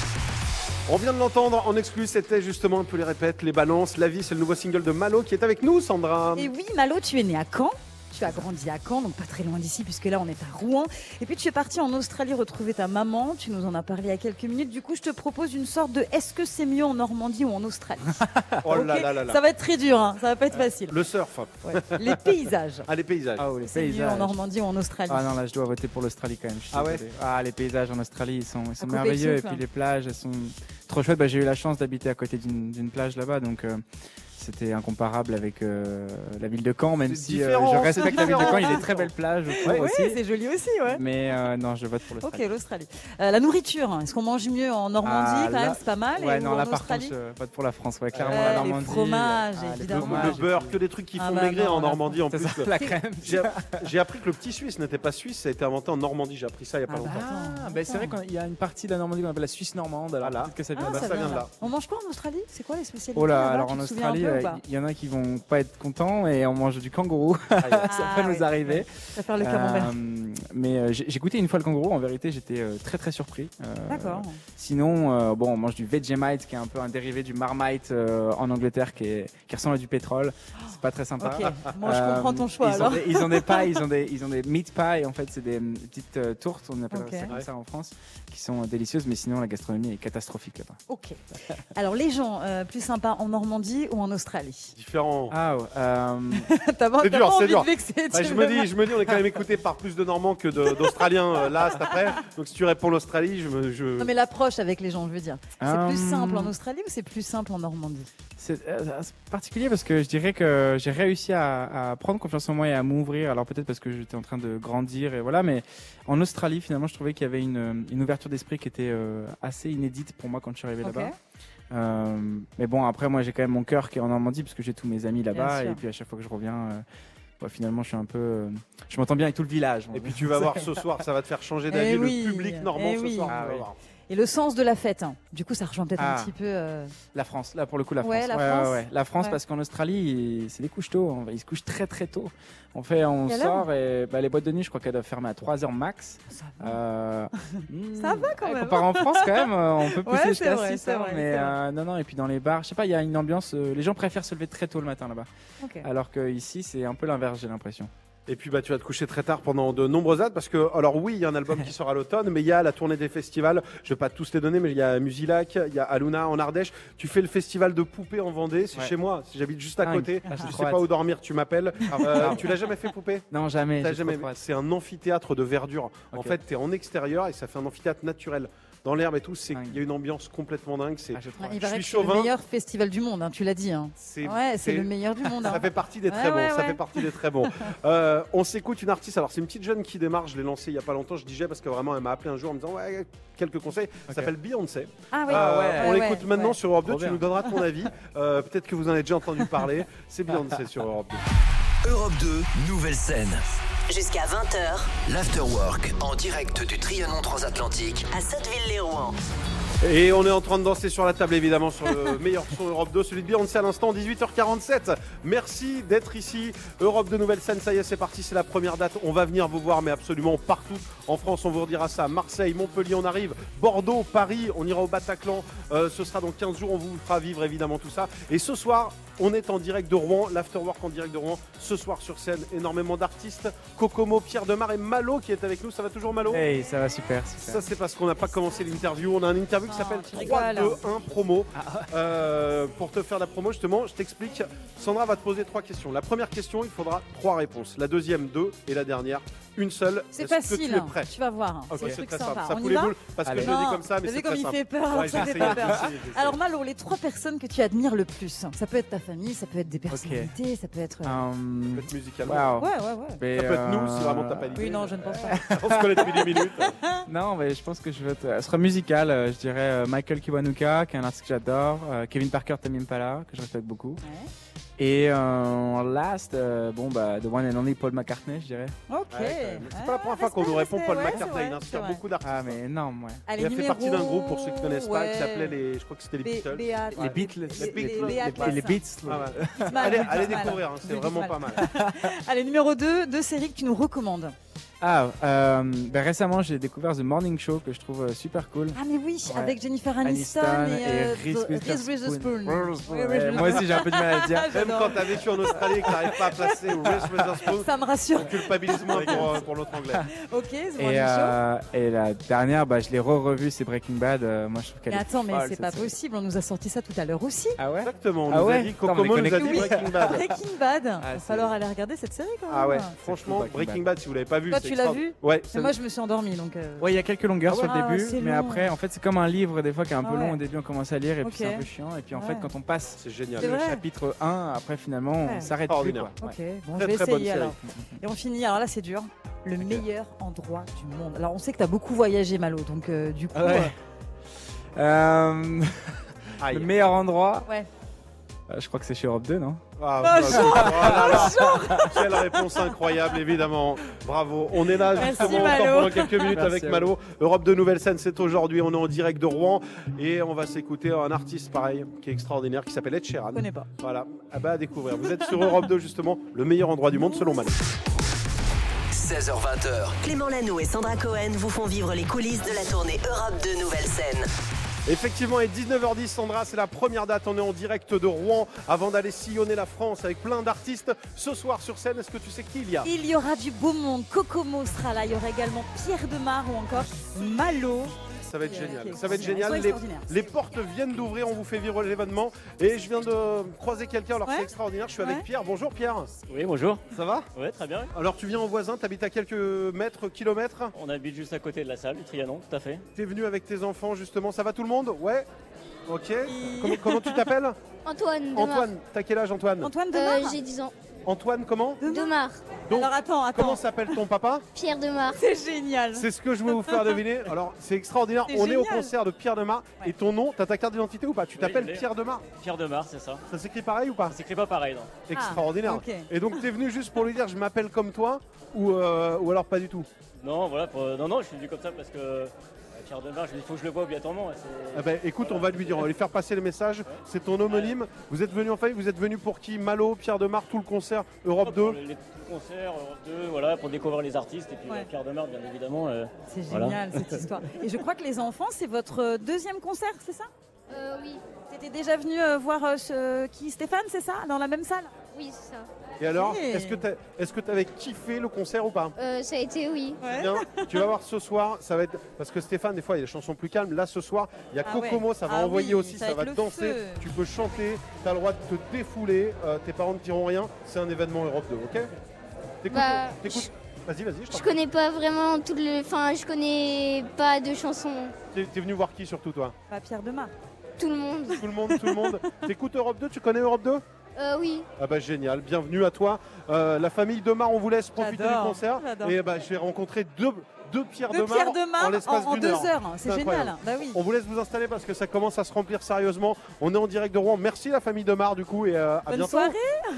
On vient de l'entendre en exclu, c'était justement un peu les répètes, les balances, la vie, c'est le nouveau single de Malo qui est avec nous, Sandra. Et oui, Malo, tu es né à Caen. Tu as grandi à Caen, donc pas très loin d'ici, puisque là on est à Rouen. Et puis tu es parti en Australie retrouver ta maman. Tu nous en as parlé il y a quelques minutes. Du coup, je te propose une sorte de est-ce que c'est mieux en Normandie ou en Australie? Oh là Ok là là là. Ça va être très dur, hein. ça va pas être facile. Le surf. Ouais. Les paysages. Ah, les paysages. Ah, oh, les C'est mieux paysages. en Normandie ou en Australie? Ah non, là, je dois voter pour l'Australie quand même. je suis Ah ouais. Ah, les paysages en Australie, ils sont, ils merveilleux. Et puis les plages, elles sont trop chouettes. Bah, J'ai eu la chance d'habiter à côté d'une d'une plage là-bas, donc euh, c'était incomparable avec euh, la ville de Caen, même si euh, je respecte la ville de Caen. Il y a des très belles plages Ouais, aussi. c'est joli aussi, ouais. Mais euh, non, je vote pour Ok, l'Australie. l'Australie. Euh, la nourriture, est-ce qu'on mange mieux en Normandie Ah, quand là- même C'est pas mal. Ouais, et non, ou là en par Australie contre, je vote pour la France. Ouais, clairement, Ouais, la les Normandie. fromages, ah, les évidemment. fromages Le et beurre, que des trucs qui Ah font bah maigrir non, en Normandie en plus. ça, la crème. J'ai appris que le petit suisse n'était pas suisse, ça a été inventé en Normandie. J'ai appris ça il y a pas Ah bah, longtemps. Ah, bah, c'est vrai qu'il y a une partie de la Normandie qu'on appelle la Suisse normande. Alors peut-être que ça Ah, vient de là. ça vient de là. On mange quoi en Australie? C'est quoi les spécialités Oh là, alors en Australie, ou euh, pas il y en a qui vont pas être contents et on mange du kangourou. ça Ah, peut ouais. nous arriver. Ça va faire le camembert. Euh, mais euh, j'ai goûté une fois le kangourou. En vérité, j'étais euh, très très surpris. Euh, D'accord. Sinon, euh, bon, on mange du Vegemite, qui est un peu un dérivé du Marmite euh, en Angleterre, qui, est, qui ressemble à du pétrole. C'est pas très sympa. Ok, moi je comprends ton choix ils alors. Ont des, ils ont des pies, ils ont des, ils ont des meat pies. En fait, c'est des euh, petites euh, tourtes, on appelle ça comme ça en France, qui sont délicieuses. Mais sinon, la gastronomie est catastrophique là-bas. Ok. Alors les gens euh, plus sympas en Normandie ou en Australie Différent. Ah, ouais, euh, T'as pas, C'est t'as dur, pas envie dur. de vexer. Bah, tu je, me dis, je me dis, on est quand même écouté par plus de Normands que de- d'Australiens euh, là, cet après. Donc si tu réponds l'Australie, je me. Je... Non mais l'approche avec les gens, je veux dire. C'est plus simple en Australie ou c'est plus simple en Normandie? C'est euh, c'est particulier parce que je dirais que j'ai réussi à, à prendre confiance en moi et à m'ouvrir. Alors peut-être parce que j'étais en train de grandir et voilà, mais en Australie finalement je trouvais qu'il y avait une, une ouverture d'esprit qui était euh, assez inédite pour moi quand je suis arrivé là-bas. Euh, mais bon après moi j'ai quand même mon cœur qui est en Normandie parce que j'ai tous mes amis là-bas et puis à chaque fois que je reviens, euh, bah, finalement je suis un peu, euh, je m'entends bien avec tout le village. Et puis tu vas voir ce soir, ça va te faire changer d'avis. Eh le oui, public normand eh ce oui. soir. Ah oui. Et le sens de la fête. hein. Du coup, ça rejoint peut-être un Ah. petit peu. euh, La France, là pour le coup la France. Ouais, la ouais, France. ouais. La France parce qu'en Australie, c'est des couches tôt. Ils se couchent très très tôt. On fait, on sort et bah, les boîtes de nuit, je crois qu'elles doivent fermer à 3 heures max. Ça Euh, Ça va quand ouais, même. comparé en France quand même, euh, on peut pousser jusqu'à vrai, 6 c'est heures, vrai, mais euh, non non. Et puis dans les bars, je sais pas, il y a une ambiance. euh, les gens préfèrent se lever très tôt le matin là-bas, Ok. alors que ici c'est un peu l'inverse, j'ai l'impression. Et puis bah, tu vas te coucher très tard pendant de nombreuses dates parce que, alors oui, il y a un album qui sort à l'automne, mais il y a la tournée des festivals. Je vais pas tous les donner, mais il y a Musilac, il y a Aluna en Ardèche. Tu fais le festival de poupées en Vendée, c'est Ouais. chez moi. J'habite juste à Ah, côté. ah, je trop sais pas où dormir, tu m'appelles. Ah, Euh, tu l'as jamais fait poupée? Non jamais. Jamais-. C'est un amphithéâtre de verdure. En fait, tu es en extérieur et ça fait un amphithéâtre naturel. Dans l'herbe et tout, c'est il y a une ambiance complètement dingue. C'est Ah, Ouais, Je suis c'est le meilleur festival du monde, hein, tu l'as dit. hein. c'est Ouais, c'est le meilleur du monde. hein. Ça fait partie des très Ouais, bons. ouais, Ça fait partie des très bons. Euh, on s'écoute une artiste. Alors c'est une petite jeune qui démarre. Je l'ai lancée il y a pas longtemps. Je disais parce que vraiment elle m'a appelé un jour en me disant ouais quelques conseils. Ça s'appelle Beyoncé. Ah oui, Euh, ouais, on ouais, l'écoute ouais, maintenant ouais. sur Europe 2. Trop Tu nous donneras ton avis. Euh, Peut-être que vous en avez déjà entendu parler. C'est Beyoncé sur Europe 2. Europe 2, nouvelle scène. Jusqu'à 20h L'Afterwork en direct du Trianon Transatlantique à Sotteville-les-Rouen. Et on est en train de danser sur la table évidemment sur le meilleur son Europe 2, celui de Beyoncé à l'instant, 18h47. Merci d'être ici. Europe de Nouvelle Scène, ça y est, c'est parti, c'est la première date. On va venir vous voir, mais absolument partout. En France, on vous redira ça. Marseille, Montpellier, on arrive. Bordeaux, Paris, on ira au Bataclan. Euh, ce sera dans 15 jours, on vous fera vivre évidemment tout ça. Et ce soir, on est en direct de Rouen, l'Afterwork en direct de Rouen. Ce soir sur scène, énormément d'artistes. Kokomo, Pierre Demar et Malo qui est avec nous. Ça va toujours Malo Hey, ça va super. super. ça, c'est parce qu'on n'a pas commencé l'interview. On a une interview qui s'appelle tu 3, rigoles. 2, 1 promo. Euh, pour te faire la promo, justement, je t'explique. Sandra va te poser trois questions. La première question, il faudra trois réponses. La deuxième, deux. Et la dernière, une seule. C'est Est-ce que facile, tu es tu vas voir. hein. Ok, C'est un c'est truc très sympa. simple. Ça On fout y les va boules parce que je le dis comme ça, mais c'est vu très comme il simple. fait peur, Ouais, ça fait peur. Alors Malo, les trois personnes que tu admires le plus, ça peut être ta famille, ça peut être des personnalités, ça peut être... euh, Hum, Peut-être musicalement. waouh. Ouais, ouais, ouais. Mais, Ça peut être nous, si euh, vraiment t'as pas d'idée. Oui, non, je ne pense pas. On se connaît depuis 10 minutes. Non, mais je pense que je vais être. Elle sera musicale. euh, Je dirais euh, Michael Kiwanuka, qui est un artiste que j'adore. euh, Kevin Parker, Tamim Impala, que je respecte beaucoup. Ouais. Et euh, en last, euh, bon, bah, The One and Only Paul McCartney, je dirais. Ok. C'est pas la Ah, première fois qu'on nous répond Paul McCartney. c'est Il inspire beaucoup d'artistes. Ah, mais énorme, ouais. Allez, Il a fait partie d'un groupe, pour ceux qui ne connaissent pas, qui s'appelait les. Je crois que c'était les Beatles. Les Beatles. Les- Les, les- les, les Atlas. les Beats. Ah Allez, découvrir, hein, c'est vraiment pas mal. Allez, numéro 2, deux séries que tu nous recommandes. Ah, euh, ben, récemment, j'ai découvert The Morning Show, que je trouve euh, super cool. Ah mais oui, Ouais. avec Jennifer Aniston, Aniston et, et euh, Reese The- Witherspoon. Ouais, moi aussi, j'ai un peu du mal à dire. Même quand t'as vécu en Australie et que t'arrives pas à placer Reese Witherspoon, Ça me rassure. culpabilise moins pour, euh, pour l'autre anglais. Ok, The Morning Et, Show. euh, et la dernière, bah, je l'ai re-revu, c'est Breaking Bad. Euh, moi, je trouve qu'elle Mais est attends, mais c'est pas série. possible, on nous a sorti ça tout à l'heure aussi. Ah ouais Exactement, on Ah nous a dit, Kokomo nous a dit connectés. Breaking Bad. Breaking Bad. Ah, Il va c'est- falloir aller regarder cette série quand même. Ah ouais, franchement, Breaking Bad, si vous l'avez pas vu, c'est tu l'as vu Ouais. Mais Moi, je me suis endormie, donc. euh, Ouais, il y a quelques longueurs Ah sur ouais. le Ah ouais, début, mais long. après, en fait, c'est comme un livre des fois qui est un peu Ah long. Au début, on commence à lire et puis c'est un peu chiant. Et puis en Ouais. fait, quand on passe C'est génial. Le chapitre 1, après finalement, Ouais. on s'arrête plus. Quoi. Ok, bon, Très, je vais très bonne essayer alors. Et on finit, alors là c'est dur, le meilleur endroit du monde. Alors on sait que tu as beaucoup voyagé Malo, donc euh, du coup... Ah ouais. Euh, le meilleur endroit, ouais. je crois que c'est chez Europe 2, non? Ah, Ah, bah, oh. Quelle réponse incroyable, évidemment. Bravo. On est là Merci, justement encore pendant quelques minutes Merci avec Malo. Europe de Nouvelle Scène, c'est aujourd'hui. On est en direct de Rouen et on va s'écouter un artiste pareil qui est extraordinaire qui s'appelle Ed Sheeran. Je connais pas. Voilà, ah bah à découvrir. Vous êtes sur Europe 2 justement, le meilleur endroit du monde selon Malo. 16h20h. Clément Lano et Sandra Cohen vous font vivre les coulisses de la tournée Europe de Nouvelle Effectivement, et 19h10, Sandra, c'est la première date. On est en direct de Rouen avant d'aller sillonner la France avec plein d'artistes. Ce soir sur scène, est-ce que tu sais qui il y a? Il y aura du beau monde, Kokomo sera là, il y aura également Pierre Demar ou encore Malo. Ça va être génial. Ça va être génial. Les, portes viennent d'ouvrir. On vous fait vivre l'événement. Et je viens de croiser quelqu'un. Alors Ouais. c'est extraordinaire. Je suis avec Ouais. Pierre. Bonjour Pierre. Oui, bonjour. Ça va? Ouais, très bien. Alors tu viens en voisin. T'habites à quelques mètres, kilomètres? On habite juste à côté de la salle du Trianon, tout à fait. T'es venu avec tes enfants justement. Ça va tout le monde? Ouais. Ok. Comment, comment tu t'appelles? Antoine Demar. Antoine. T'as quel âge Antoine? Antoine Euh, J'ai 10 ans. Antoine comment Demar. Donc, Alors attends, attends. Comment s'appelle ton papa Pierre Demar. C'est génial. C'est ce que je voulais vous faire deviner. Alors, c'est extraordinaire. C'est On est au concert de Pierre Demar. Et ton nom, t'as ta carte d'identité ou pas Tu t'appelles. Pierre Demar Pierre Demar, c'est ça. Ça s'écrit pareil ou pas Ça s'écrit pas pareil, non Extraordinaire. Ah. Et donc, t'es venu juste pour lui dire je m'appelle comme toi ou, euh, ou alors pas du tout Non, voilà, pour- non, non, je suis venu comme ça parce que Pierre je me dis, il faut que je le vois obligatoirement. Ah ben, écoute, on va lui dire, on va lui faire passer le message. C'est ton homonyme. Vous êtes venu en famille, vous êtes venu pour qui? Malo, Pierre Demar, tout le concert Europe 2 Pour les, les concerts, Europe 2, voilà, pour découvrir les artistes et puis Ouais. Pierre Demar, bien évidemment. euh, C'est voilà. génial cette histoire. Et je crois que les enfants, c'est votre euh, deuxième concert, c'est ça? Euh, oui. T'étais déjà venu euh, voir euh, ce- qui? Stéphane, c'est ça? Dans la même salle? Oui, c'est ça. Et alors, est-ce que est-ce que t'avais kiffé le concert ou pas? Euh, ça a été oui. Bien, tu vas voir ce soir, ça va être parce que Stéphane des fois il y a des chansons plus calmes. Là ce soir, il y a Ah Kokomo, ouais. ça va Ah envoyer oui, aussi, ça ça, va danser. feu. Tu peux chanter, tu as le droit de te défouler. euh, tes parents ne diront rien. C'est un événement Europe 2, ok? T'écoutes, Bah, Vas-y, vas-y, je Je connais pas vraiment tout le. Enfin, je connais pas de chansons. T'es, t'es venu voir qui surtout toi? Pas Pierre Demar. Tout le monde. Tout le monde, tout le monde. T'écoutes Europe 2 Tu connais Europe 2 Euh, oui. Ah bah génial, bienvenue à toi. Euh, la famille Demar, on vous laisse profiter du concert. j'adore. Et bah je vais rencontrer deux, deux Pierre Deux Demar, Pierre Demar en l'espace en- en d'une deux heure. heures, c'est génial. Bah oui. On vous laisse vous installer parce que ça commence à se remplir sérieusement. On est en direct de Rouen. Merci la famille Demar du coup et euh, à Bonne bientôt. soirée.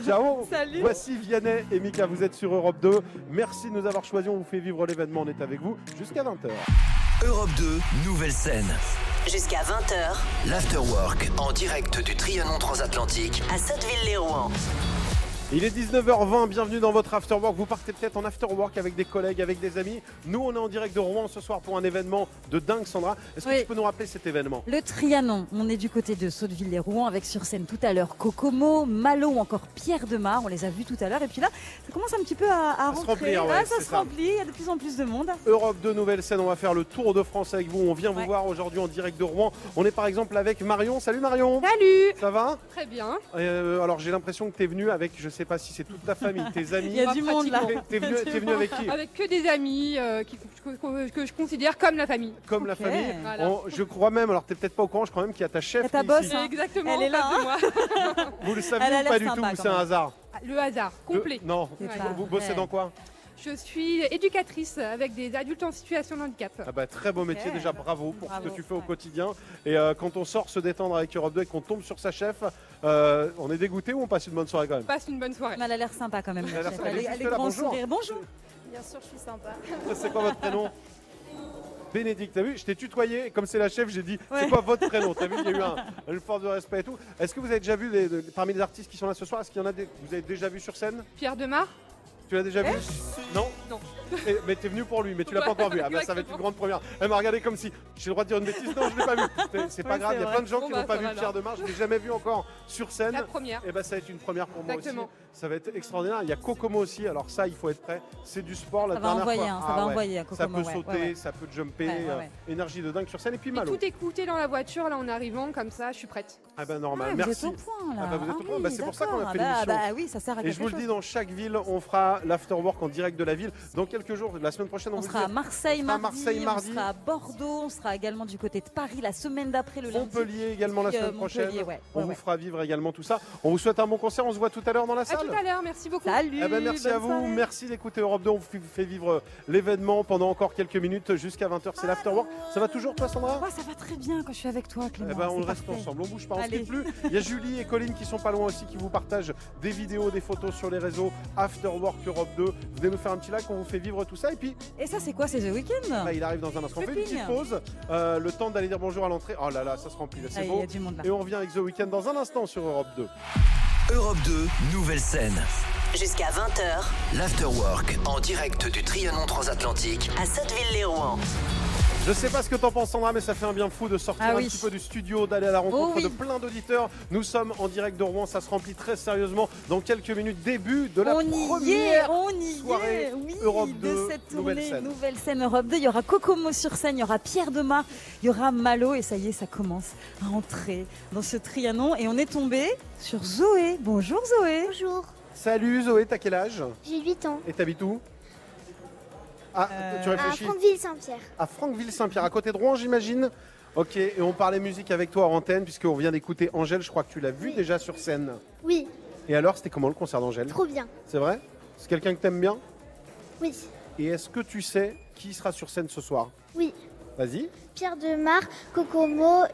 Ciao. Salut. Voici Vianney et Mika, vous êtes sur Europe 2. Merci de nous avoir choisis, on vous fait vivre l'événement, on est avec vous jusqu'à 20h. Europe 2, nouvelle scène. Jusqu'à 20h L'Afterwork en direct du Trianon transatlantique. à Sotteville-les-Rouen. Il est 19h20, bienvenue dans votre Afterwork. Vous partez peut-être en Afterwork avec des collègues, avec des amis. Nous, on est en direct de Rouen ce soir pour un événement de dingue, Sandra. Est-ce que Oui. tu peux nous rappeler cet événement? Le Trianon, on est du côté de Sotteville-les-Rouen avec sur scène tout à l'heure Kokomo, Malo ou encore Pierre Demar. On les a vus tout à l'heure. Et puis là, ça commence un petit peu à, rentrer. remplir, ouais, Ah, ça se ça. remplit, il y a de plus en plus de monde. Europe 2 Nouvelle Scène, on va faire le tour de France avec vous. On vient vous voir aujourd'hui en direct de Rouen. On est par exemple avec Marion. Salut Marion Salut Ça va? Très bien. Euh, Alors j'ai l'impression que tu es venu avec, je sais pas si c'est toute ta famille, tes amis. Il y a du monde là. T'es- venu, t'es venu avec qui? Avec que des amis euh, qui- que, je considère comme la famille. Comme la Ok. famille. Voilà. On- je crois même, alors t'es peut-être pas au courant, je crois même qu'il y a ta chef Et ta qui est boss, ici. hein. Exactement Elle est en là, face de moi. Vous le saviez Elle a ou l'air pas du sympa, tout ou quand c'est un même. hasard? Le hasard complet. Le- Non. Ouais. Vous bossez dans quoi? Je suis éducatrice avec des adultes en situation de handicap. Ah bah, très beau métier, déjà bravo pour ce que tu fais au quotidien. Et euh, quand on sort se détendre avec Europe 2 et qu'on tombe sur sa chef, euh, on est dégoûté ou on passe une bonne soirée quand même? Passe une bonne soirée. Mais elle a l'air sympa quand même. Elle a l'air la chef. sympa. Elle, est- Elle elle grand bonjour. sourire. Bonjour. Bien sûr, je suis sympa. C'est quoi votre prénom? Bénédicte, t'as vu? Je t'ai tutoyé, et comme c'est la chef, j'ai dit Ouais. c'est quoi votre prénom? T'as vu, il y a eu un- une forme de respect et tout. Est-ce que vous avez déjà vu, les- de- parmi les artistes qui sont là ce soir, est-ce qu'il y en a des que vous avez déjà vu sur scène? Pierre Demar Tu l'as déjà vu Non Non. Et- mais t'es venu pour lui, mais tu l'as pas encore vu. Ah bah ça va être une grande première. Elle m'a regardé comme si j'ai le droit de dire une bêtise. Non, je l'ai pas vu. C'est- pas Oui, grave, il y a plein de gens Bon qui bah, n'ont pas ça vu va Pierre alors. Demar. Je l'ai jamais vu encore sur scène. La première. Et bah ça va être une première pour moi Exactement. aussi. Ça va être extraordinaire. Il y a Kokomo aussi. Alors ça, il faut être prêt. C'est du sport. La Ça va dernière envoyer, fois. hein, ça Ah va ouais. envoyer à Ça peut ouais, sauter, ouais, ouais. ça peut jumper. Ouais, ouais, euh. Énergie de dingue sur scène. Et puis Et Malo. tout écouté dans la voiture, là on arrivant comme ça, je suis prête. Ah bah normal, Ah, vous merci. êtes au point, là. Ah bah vous êtes au Ah point. oui, Bah, c'est pour ça qu'on a fait Ah bah, l'émission. bah oui, ça sert à Et je vous le dis, dans chaque ville, on fera l'afterwork en direct de la ville. Dans quelques jours, la semaine prochaine, on, On vous sera à. Marseille On sera à mardi, Marseille mardi. on sera à Bordeaux, on sera également du côté de Paris la semaine d'après le lundi. Montpellier également la Puis, euh, semaine prochaine. Ouais. On Ouais, vous fera vivre également tout ça. On vous souhaite un bon concert. On se voit tout à l'heure dans la À salle. tout à l'heure, merci beaucoup. Salut. Eh ben, merci à vous, merci d'écouter Europe 2. On vous fait vivre l'événement pendant encore quelques minutes jusqu'à 20h. C'est l'afterwork. Ça va toujours, toi, Sandra? Ça va très bien quand je suis avec toi, Clément. Eh ben, on reste ensemble, on bouge pas, plus. Il y a Julie et Colline qui sont pas loin aussi, qui vous partagent des vidéos, des photos sur les réseaux Afterwork Europe 2. Venez nous faire un petit like, on vous fait vivre tout ça. Et puis, Et ça, c'est quoi C'est The Weeknd bah, il arrive dans un instant. On fait une petite pause, euh, le temps d'aller dire bonjour à l'entrée. Oh là là, ça se remplit là, c'est y beau. a du monde là. Et on revient avec The Weeknd dans un instant sur Europe 2. Europe 2, nouvelle scène. Jusqu'à 20h, L'afterwork en direct du Trianon transatlantique à Sotteville-les-Rouen. Je sais pas ce que t'en penses Sandra, mais ça fait un bien fou de sortir Ah un oui. petit peu du studio, d'aller à la rencontre Oh oui. de plein d'auditeurs. Nous sommes en direct de Rouen, ça se remplit très sérieusement dans quelques minutes. Début de la on y est, première on y soirée est, oui, Europe de 2, cette nouvelle tournée scène. nouvelle scène Europe 2. Il y aura Kokomo sur scène, il y aura Pierre Demar, il y aura Malo et ça y est, ça commence à entrer dans ce Trianon et on est tombé sur Zoé. Bonjour Zoé. Bonjour, Salut Zoé, t'as quel âge? J'ai 8 ans. Et t'habites où? Ah, Euh, tu À réfléchis Franqueville-Saint-Pierre. À Franqueville-Saint-Pierre, à côté de Rouen, j'imagine Ok, et on parlait musique avec toi en antenne, puisqu'on vient d'écouter Angèle, je crois que tu l'as vu Oui. déjà sur scène. Oui, Et alors, c'était comment le concert d'Angèle? Trop bien. C'est vrai? C'est quelqu'un que t'aimes bien? Oui, Et est-ce que tu sais qui sera sur scène ce soir? Oui. Vas-y. Pierre Demar, Kokomo.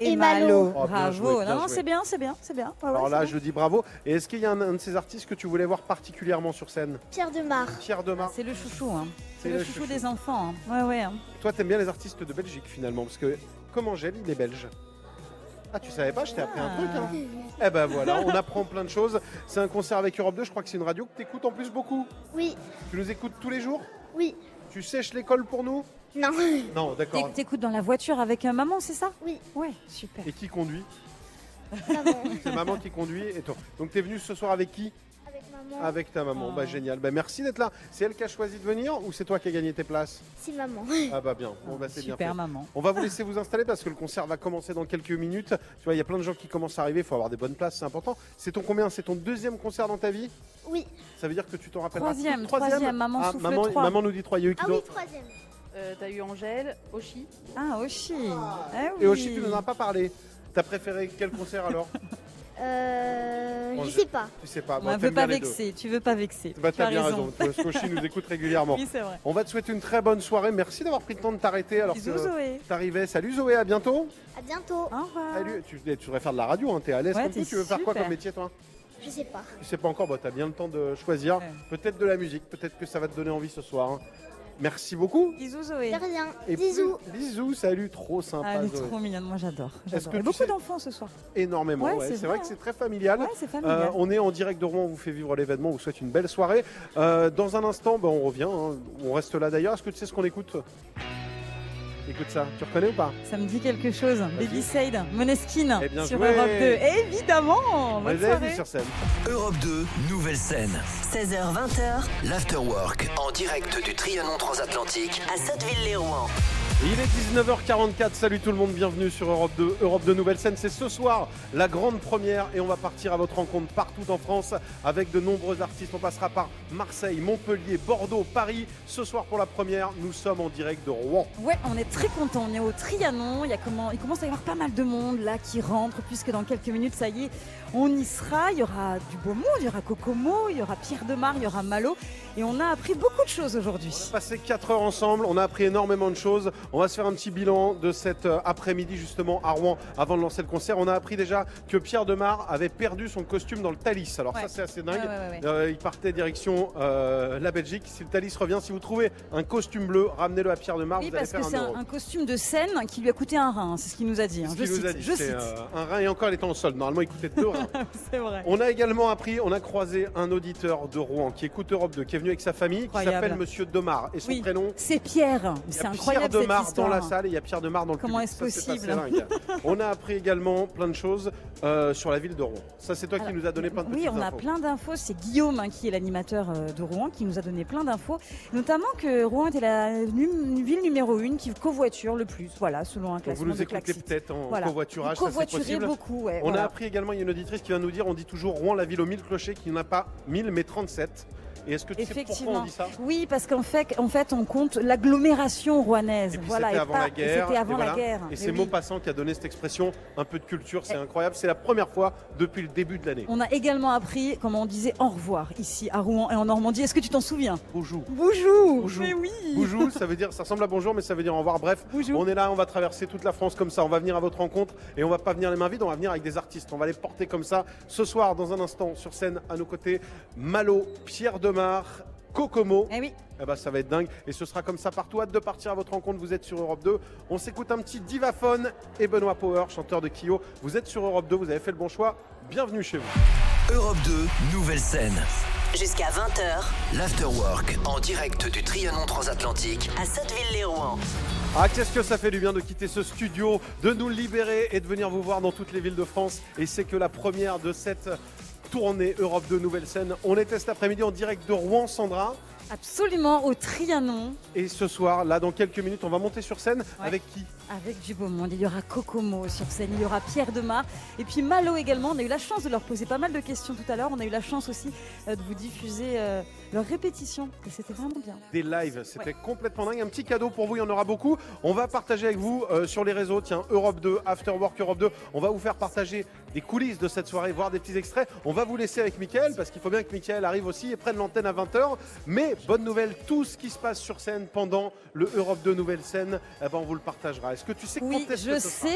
Et, Malo. Oh, bien Bravo. joué, bien non, c'est bien, c'est bien, c'est bien. Ouais, Alors là, bien. je dis bravo. Et est-ce qu'il y a un, un de ces artistes que tu voulais voir particulièrement sur scène? Pierre Demar. Pierre Demar. C'est le chouchou, hein. C'est le le chouchou chouchou. des enfants. hein. Ouais, ouais. hein. Toi, t'aimes bien les artistes de Belgique finalement, parce que comme Angèle, il est belge. Ah, tu savais pas Je t'ai appris un truc. Hein. Eh ben voilà, on apprend plein de choses. C'est un concert avec Europe 2. Je crois que c'est une radio que t'écoutes en plus beaucoup. Oui, Tu nous écoutes tous les jours? Oui. Tu sèches l'école pour nous? Non. Non, d'accord. T'écoutes dans la voiture avec euh, maman, c'est ça? Oui. Ouais, super. Et qui conduit? Maman. C'est maman qui conduit et toi. Donc t'es venu ce soir avec qui? Avec maman. Avec ta maman. Oh. Bah génial. Bah merci d'être là. C'est elle qui a choisi de venir ou c'est toi qui as gagné tes places? C'est maman. Ah bah bien. Bon bah c'est bien Super fait. maman. On va vous laisser vous installer parce que le concert va commencer dans quelques minutes. Tu vois, il y a plein de gens qui commencent à arriver. Il faut avoir des bonnes places, c'est important. C'est ton combien? C'est ton deuxième concert dans ta vie? Oui. Ça veut dire que tu t'en rappelleras Troisième, troisième, maman Ah, souffle maman, trois. maman nous dit trois. Il y a eu qui Ah oui, d'autre? troisième. Euh, T'as eu Angèle, Oshi. Ah, Oshi. Eh Et oui. aussi, tu nous en as pas parlé. T'as préféré quel concert alors Euh, Bon, je sais pas. Tu sais pas. On ne t'aimes veut pas bien les deux. vexer, tu veux pas vexer. Bah tu t'as as bien raison. raison, parce qu'Oshi nous écoute régulièrement. Oui, c'est vrai. On va te souhaiter une très bonne soirée. Merci d'avoir pris le temps de t'arrêter alors Bisous, que Zoé. t'arrivais. Salut Zoé, à bientôt. À bientôt. Au revoir. Salut. Tu, tu devrais faire de la radio, hein, t'es à l'aise Ouais, comme tout. Tu veux faire quoi super. comme métier toi? Je sais pas. Tu sais pas encore, bah, t'as bien le temps de choisir. Ouais. Peut-être de la musique, peut-être que ça va te donner envie ce soir. hein. Merci beaucoup. Bisous Zoé. De rien. Et Bisous. plus- bisous, salut, trop sympa. Ah, elle est Zoé. trop mignonne, moi j'adore. Est-ce j'adore. beaucoup sais- d'enfants ce soir. Énormément, Ouais, ouais, c'est vrai vrai, que c'est très familial. Ouais, c'est familial. Euh, on est en direct de Rouen, on vous fait vivre l'événement, on vous souhaite une belle soirée. Euh, dans un instant, bah, on revient, hein. on reste là d'ailleurs. Est-ce que tu sais ce qu'on écoute? Écoute ça, tu reconnais ou pas Ça me dit quelque chose. Baby Sade, Moneskin Eh bien sur joué. Europe 2. Évidemment On Bonne les a sur scène. Europe 2, nouvelle scène. 16h-20h, L'afterwork en direct du Trianon transatlantique à Sotteville-les-Rouen. Il est 19h44, salut tout le monde, bienvenue sur Europe 2, Europe 2 Nouvelle Scène. C'est ce soir la grande première et on va partir à votre rencontre partout en France avec de nombreux artistes. On passera par Marseille, Montpellier, Bordeaux, Paris. Ce soir pour la première, nous sommes en direct de Rouen. Ouais, on est très content. On est au Trianon. Il, y a comment... Il commence à y avoir pas mal de monde là qui rentre, puisque dans quelques minutes, ça y est, on y sera. Il y aura du beau monde, il y aura Kokomo, il y aura Pierre Demar, il y aura Malo. Et on a appris beaucoup de choses aujourd'hui. Passé 4 heures ensemble, on a appris énormément de choses. On va se faire un petit bilan de cet euh, après-midi justement à Rouen avant de lancer le concert. On a appris déjà que Pierre Demar avait perdu son costume dans le Thalys. Alors Ouais. ça c'est assez dingue. Ouais, ouais. Euh, il partait direction euh, la Belgique. Si le Thalys revient, si vous trouvez un costume bleu, ramenez-le à Pierre Demar. Oui, vous allez parce que c'est un costume de scène qui lui a coûté un rein. C'est ce qu'il nous a dit. hein. Ce Je nous cite. a dit, je cite. euh, un rein et encore il était en solde. Normalement il coûtait deux reins. C'est vrai. On a également appris, on a croisé un auditeur de Rouen qui écoute Europe 2, qui est venu avec sa famille, qui s'appelle Monsieur Domar. Et son Oui, prénom c'est Pierre. Il y a C'est Pierre incroyable Demar. Demar dans la salle et il y a Pierre Demar dans le Comment est-ce possible. On a appris également plein de choses euh, sur la ville de Rouen. Ça, c'est toi qui Alors, nous as donné plein de Oui, on a infos. plein d'infos. C'est Guillaume hein, qui est l'animateur euh, de Rouen qui nous a donné plein d'infos, notamment que Rouen était la ville numéro une qui covoiture le plus. Voilà, selon un Donc classement vous nous écoutez peut-être en Voilà. covoiturage, ça possible. beaucoup, ouais, on voilà. a appris également, il y a une auditrice qui vient nous dire, on dit toujours Rouen, la ville aux 1000 clochers, qui n'en a pas 1000 mais 37. Et est-ce que tu sais pourquoi on dit ça Oui, parce qu'en fait, en fait, on compte l'agglomération rouennaise. Et puis voilà, c'était avant la guerre. Avant et voilà. la guerre. Et Mais c'est oui. Maupassant qui a donné cette expression, un peu de culture, c'est incroyable. C'est la première fois depuis le début de l'année. On a également appris comment on disait au revoir ici à Rouen et en Normandie. Est-ce que tu t'en souviens? Bonjour. Bonjour. Bonjour. Mais oui. Bonjour, ça veut dire, ça ressemble à bonjour, mais ça veut dire au revoir. Bref, on est là, on va traverser toute la France comme ça. On va venir à votre rencontre et on va pas venir les mains vides, on va venir avec des artistes. On va les porter comme ça. Ce soir, dans un instant, sur scène, à nos côtés, Malo, Pierre Kokomo. Eh oui. Eh ben, ça va être dingue. Et ce sera comme ça partout. Hâte de partir à votre rencontre. Vous êtes sur Europe 2. On s'écoute un petit Divaphone et Benoît Power, chanteur de Kyo. Vous êtes sur Europe 2. Vous avez fait le bon choix. Bienvenue chez vous. Europe 2, nouvelle scène. Jusqu'à 20h L'Afterwork en direct du Trianon Transatlantique à Sotteville-les-Rouen. Ah, qu'est-ce que ça fait du bien de quitter ce studio, de nous le libérer et de venir vous voir dans toutes les villes de France. Et c'est que la première de cette tournée Europe 2 Nouvelle Scène. On était cet après-midi en direct de Rouen, Sandra. Absolument, au Trianon, Et ce soir, là, dans quelques minutes, on va monter sur scène Ouais. avec qui? Avec du beau monde. Il y aura Kokomo sur scène, il y aura Pierre Demar et puis Malo également. On a eu la chance de leur poser pas mal de questions tout à l'heure. On a eu la chance aussi euh, de vous diffuser euh, leurs répétitions et c'était vraiment bien. des lives. C'était complètement dingue. Un petit cadeau pour vous, il y en aura beaucoup. On va partager avec vous euh, sur les réseaux. Tiens, Europe 2, After Work Europe 2. On va vous faire partager des coulisses de cette soirée, voir des petits extraits. On va vous laisser avec Mickaël parce qu'il faut bien que Mickaël arrive aussi et prenne l'antenne à 20h. Mais bonne nouvelle, tout ce qui se passe sur scène pendant le Europe 2 Nouvelle Scène, eh ben, on vous le partagera. Est-ce que tu sais quand est-ce je que sais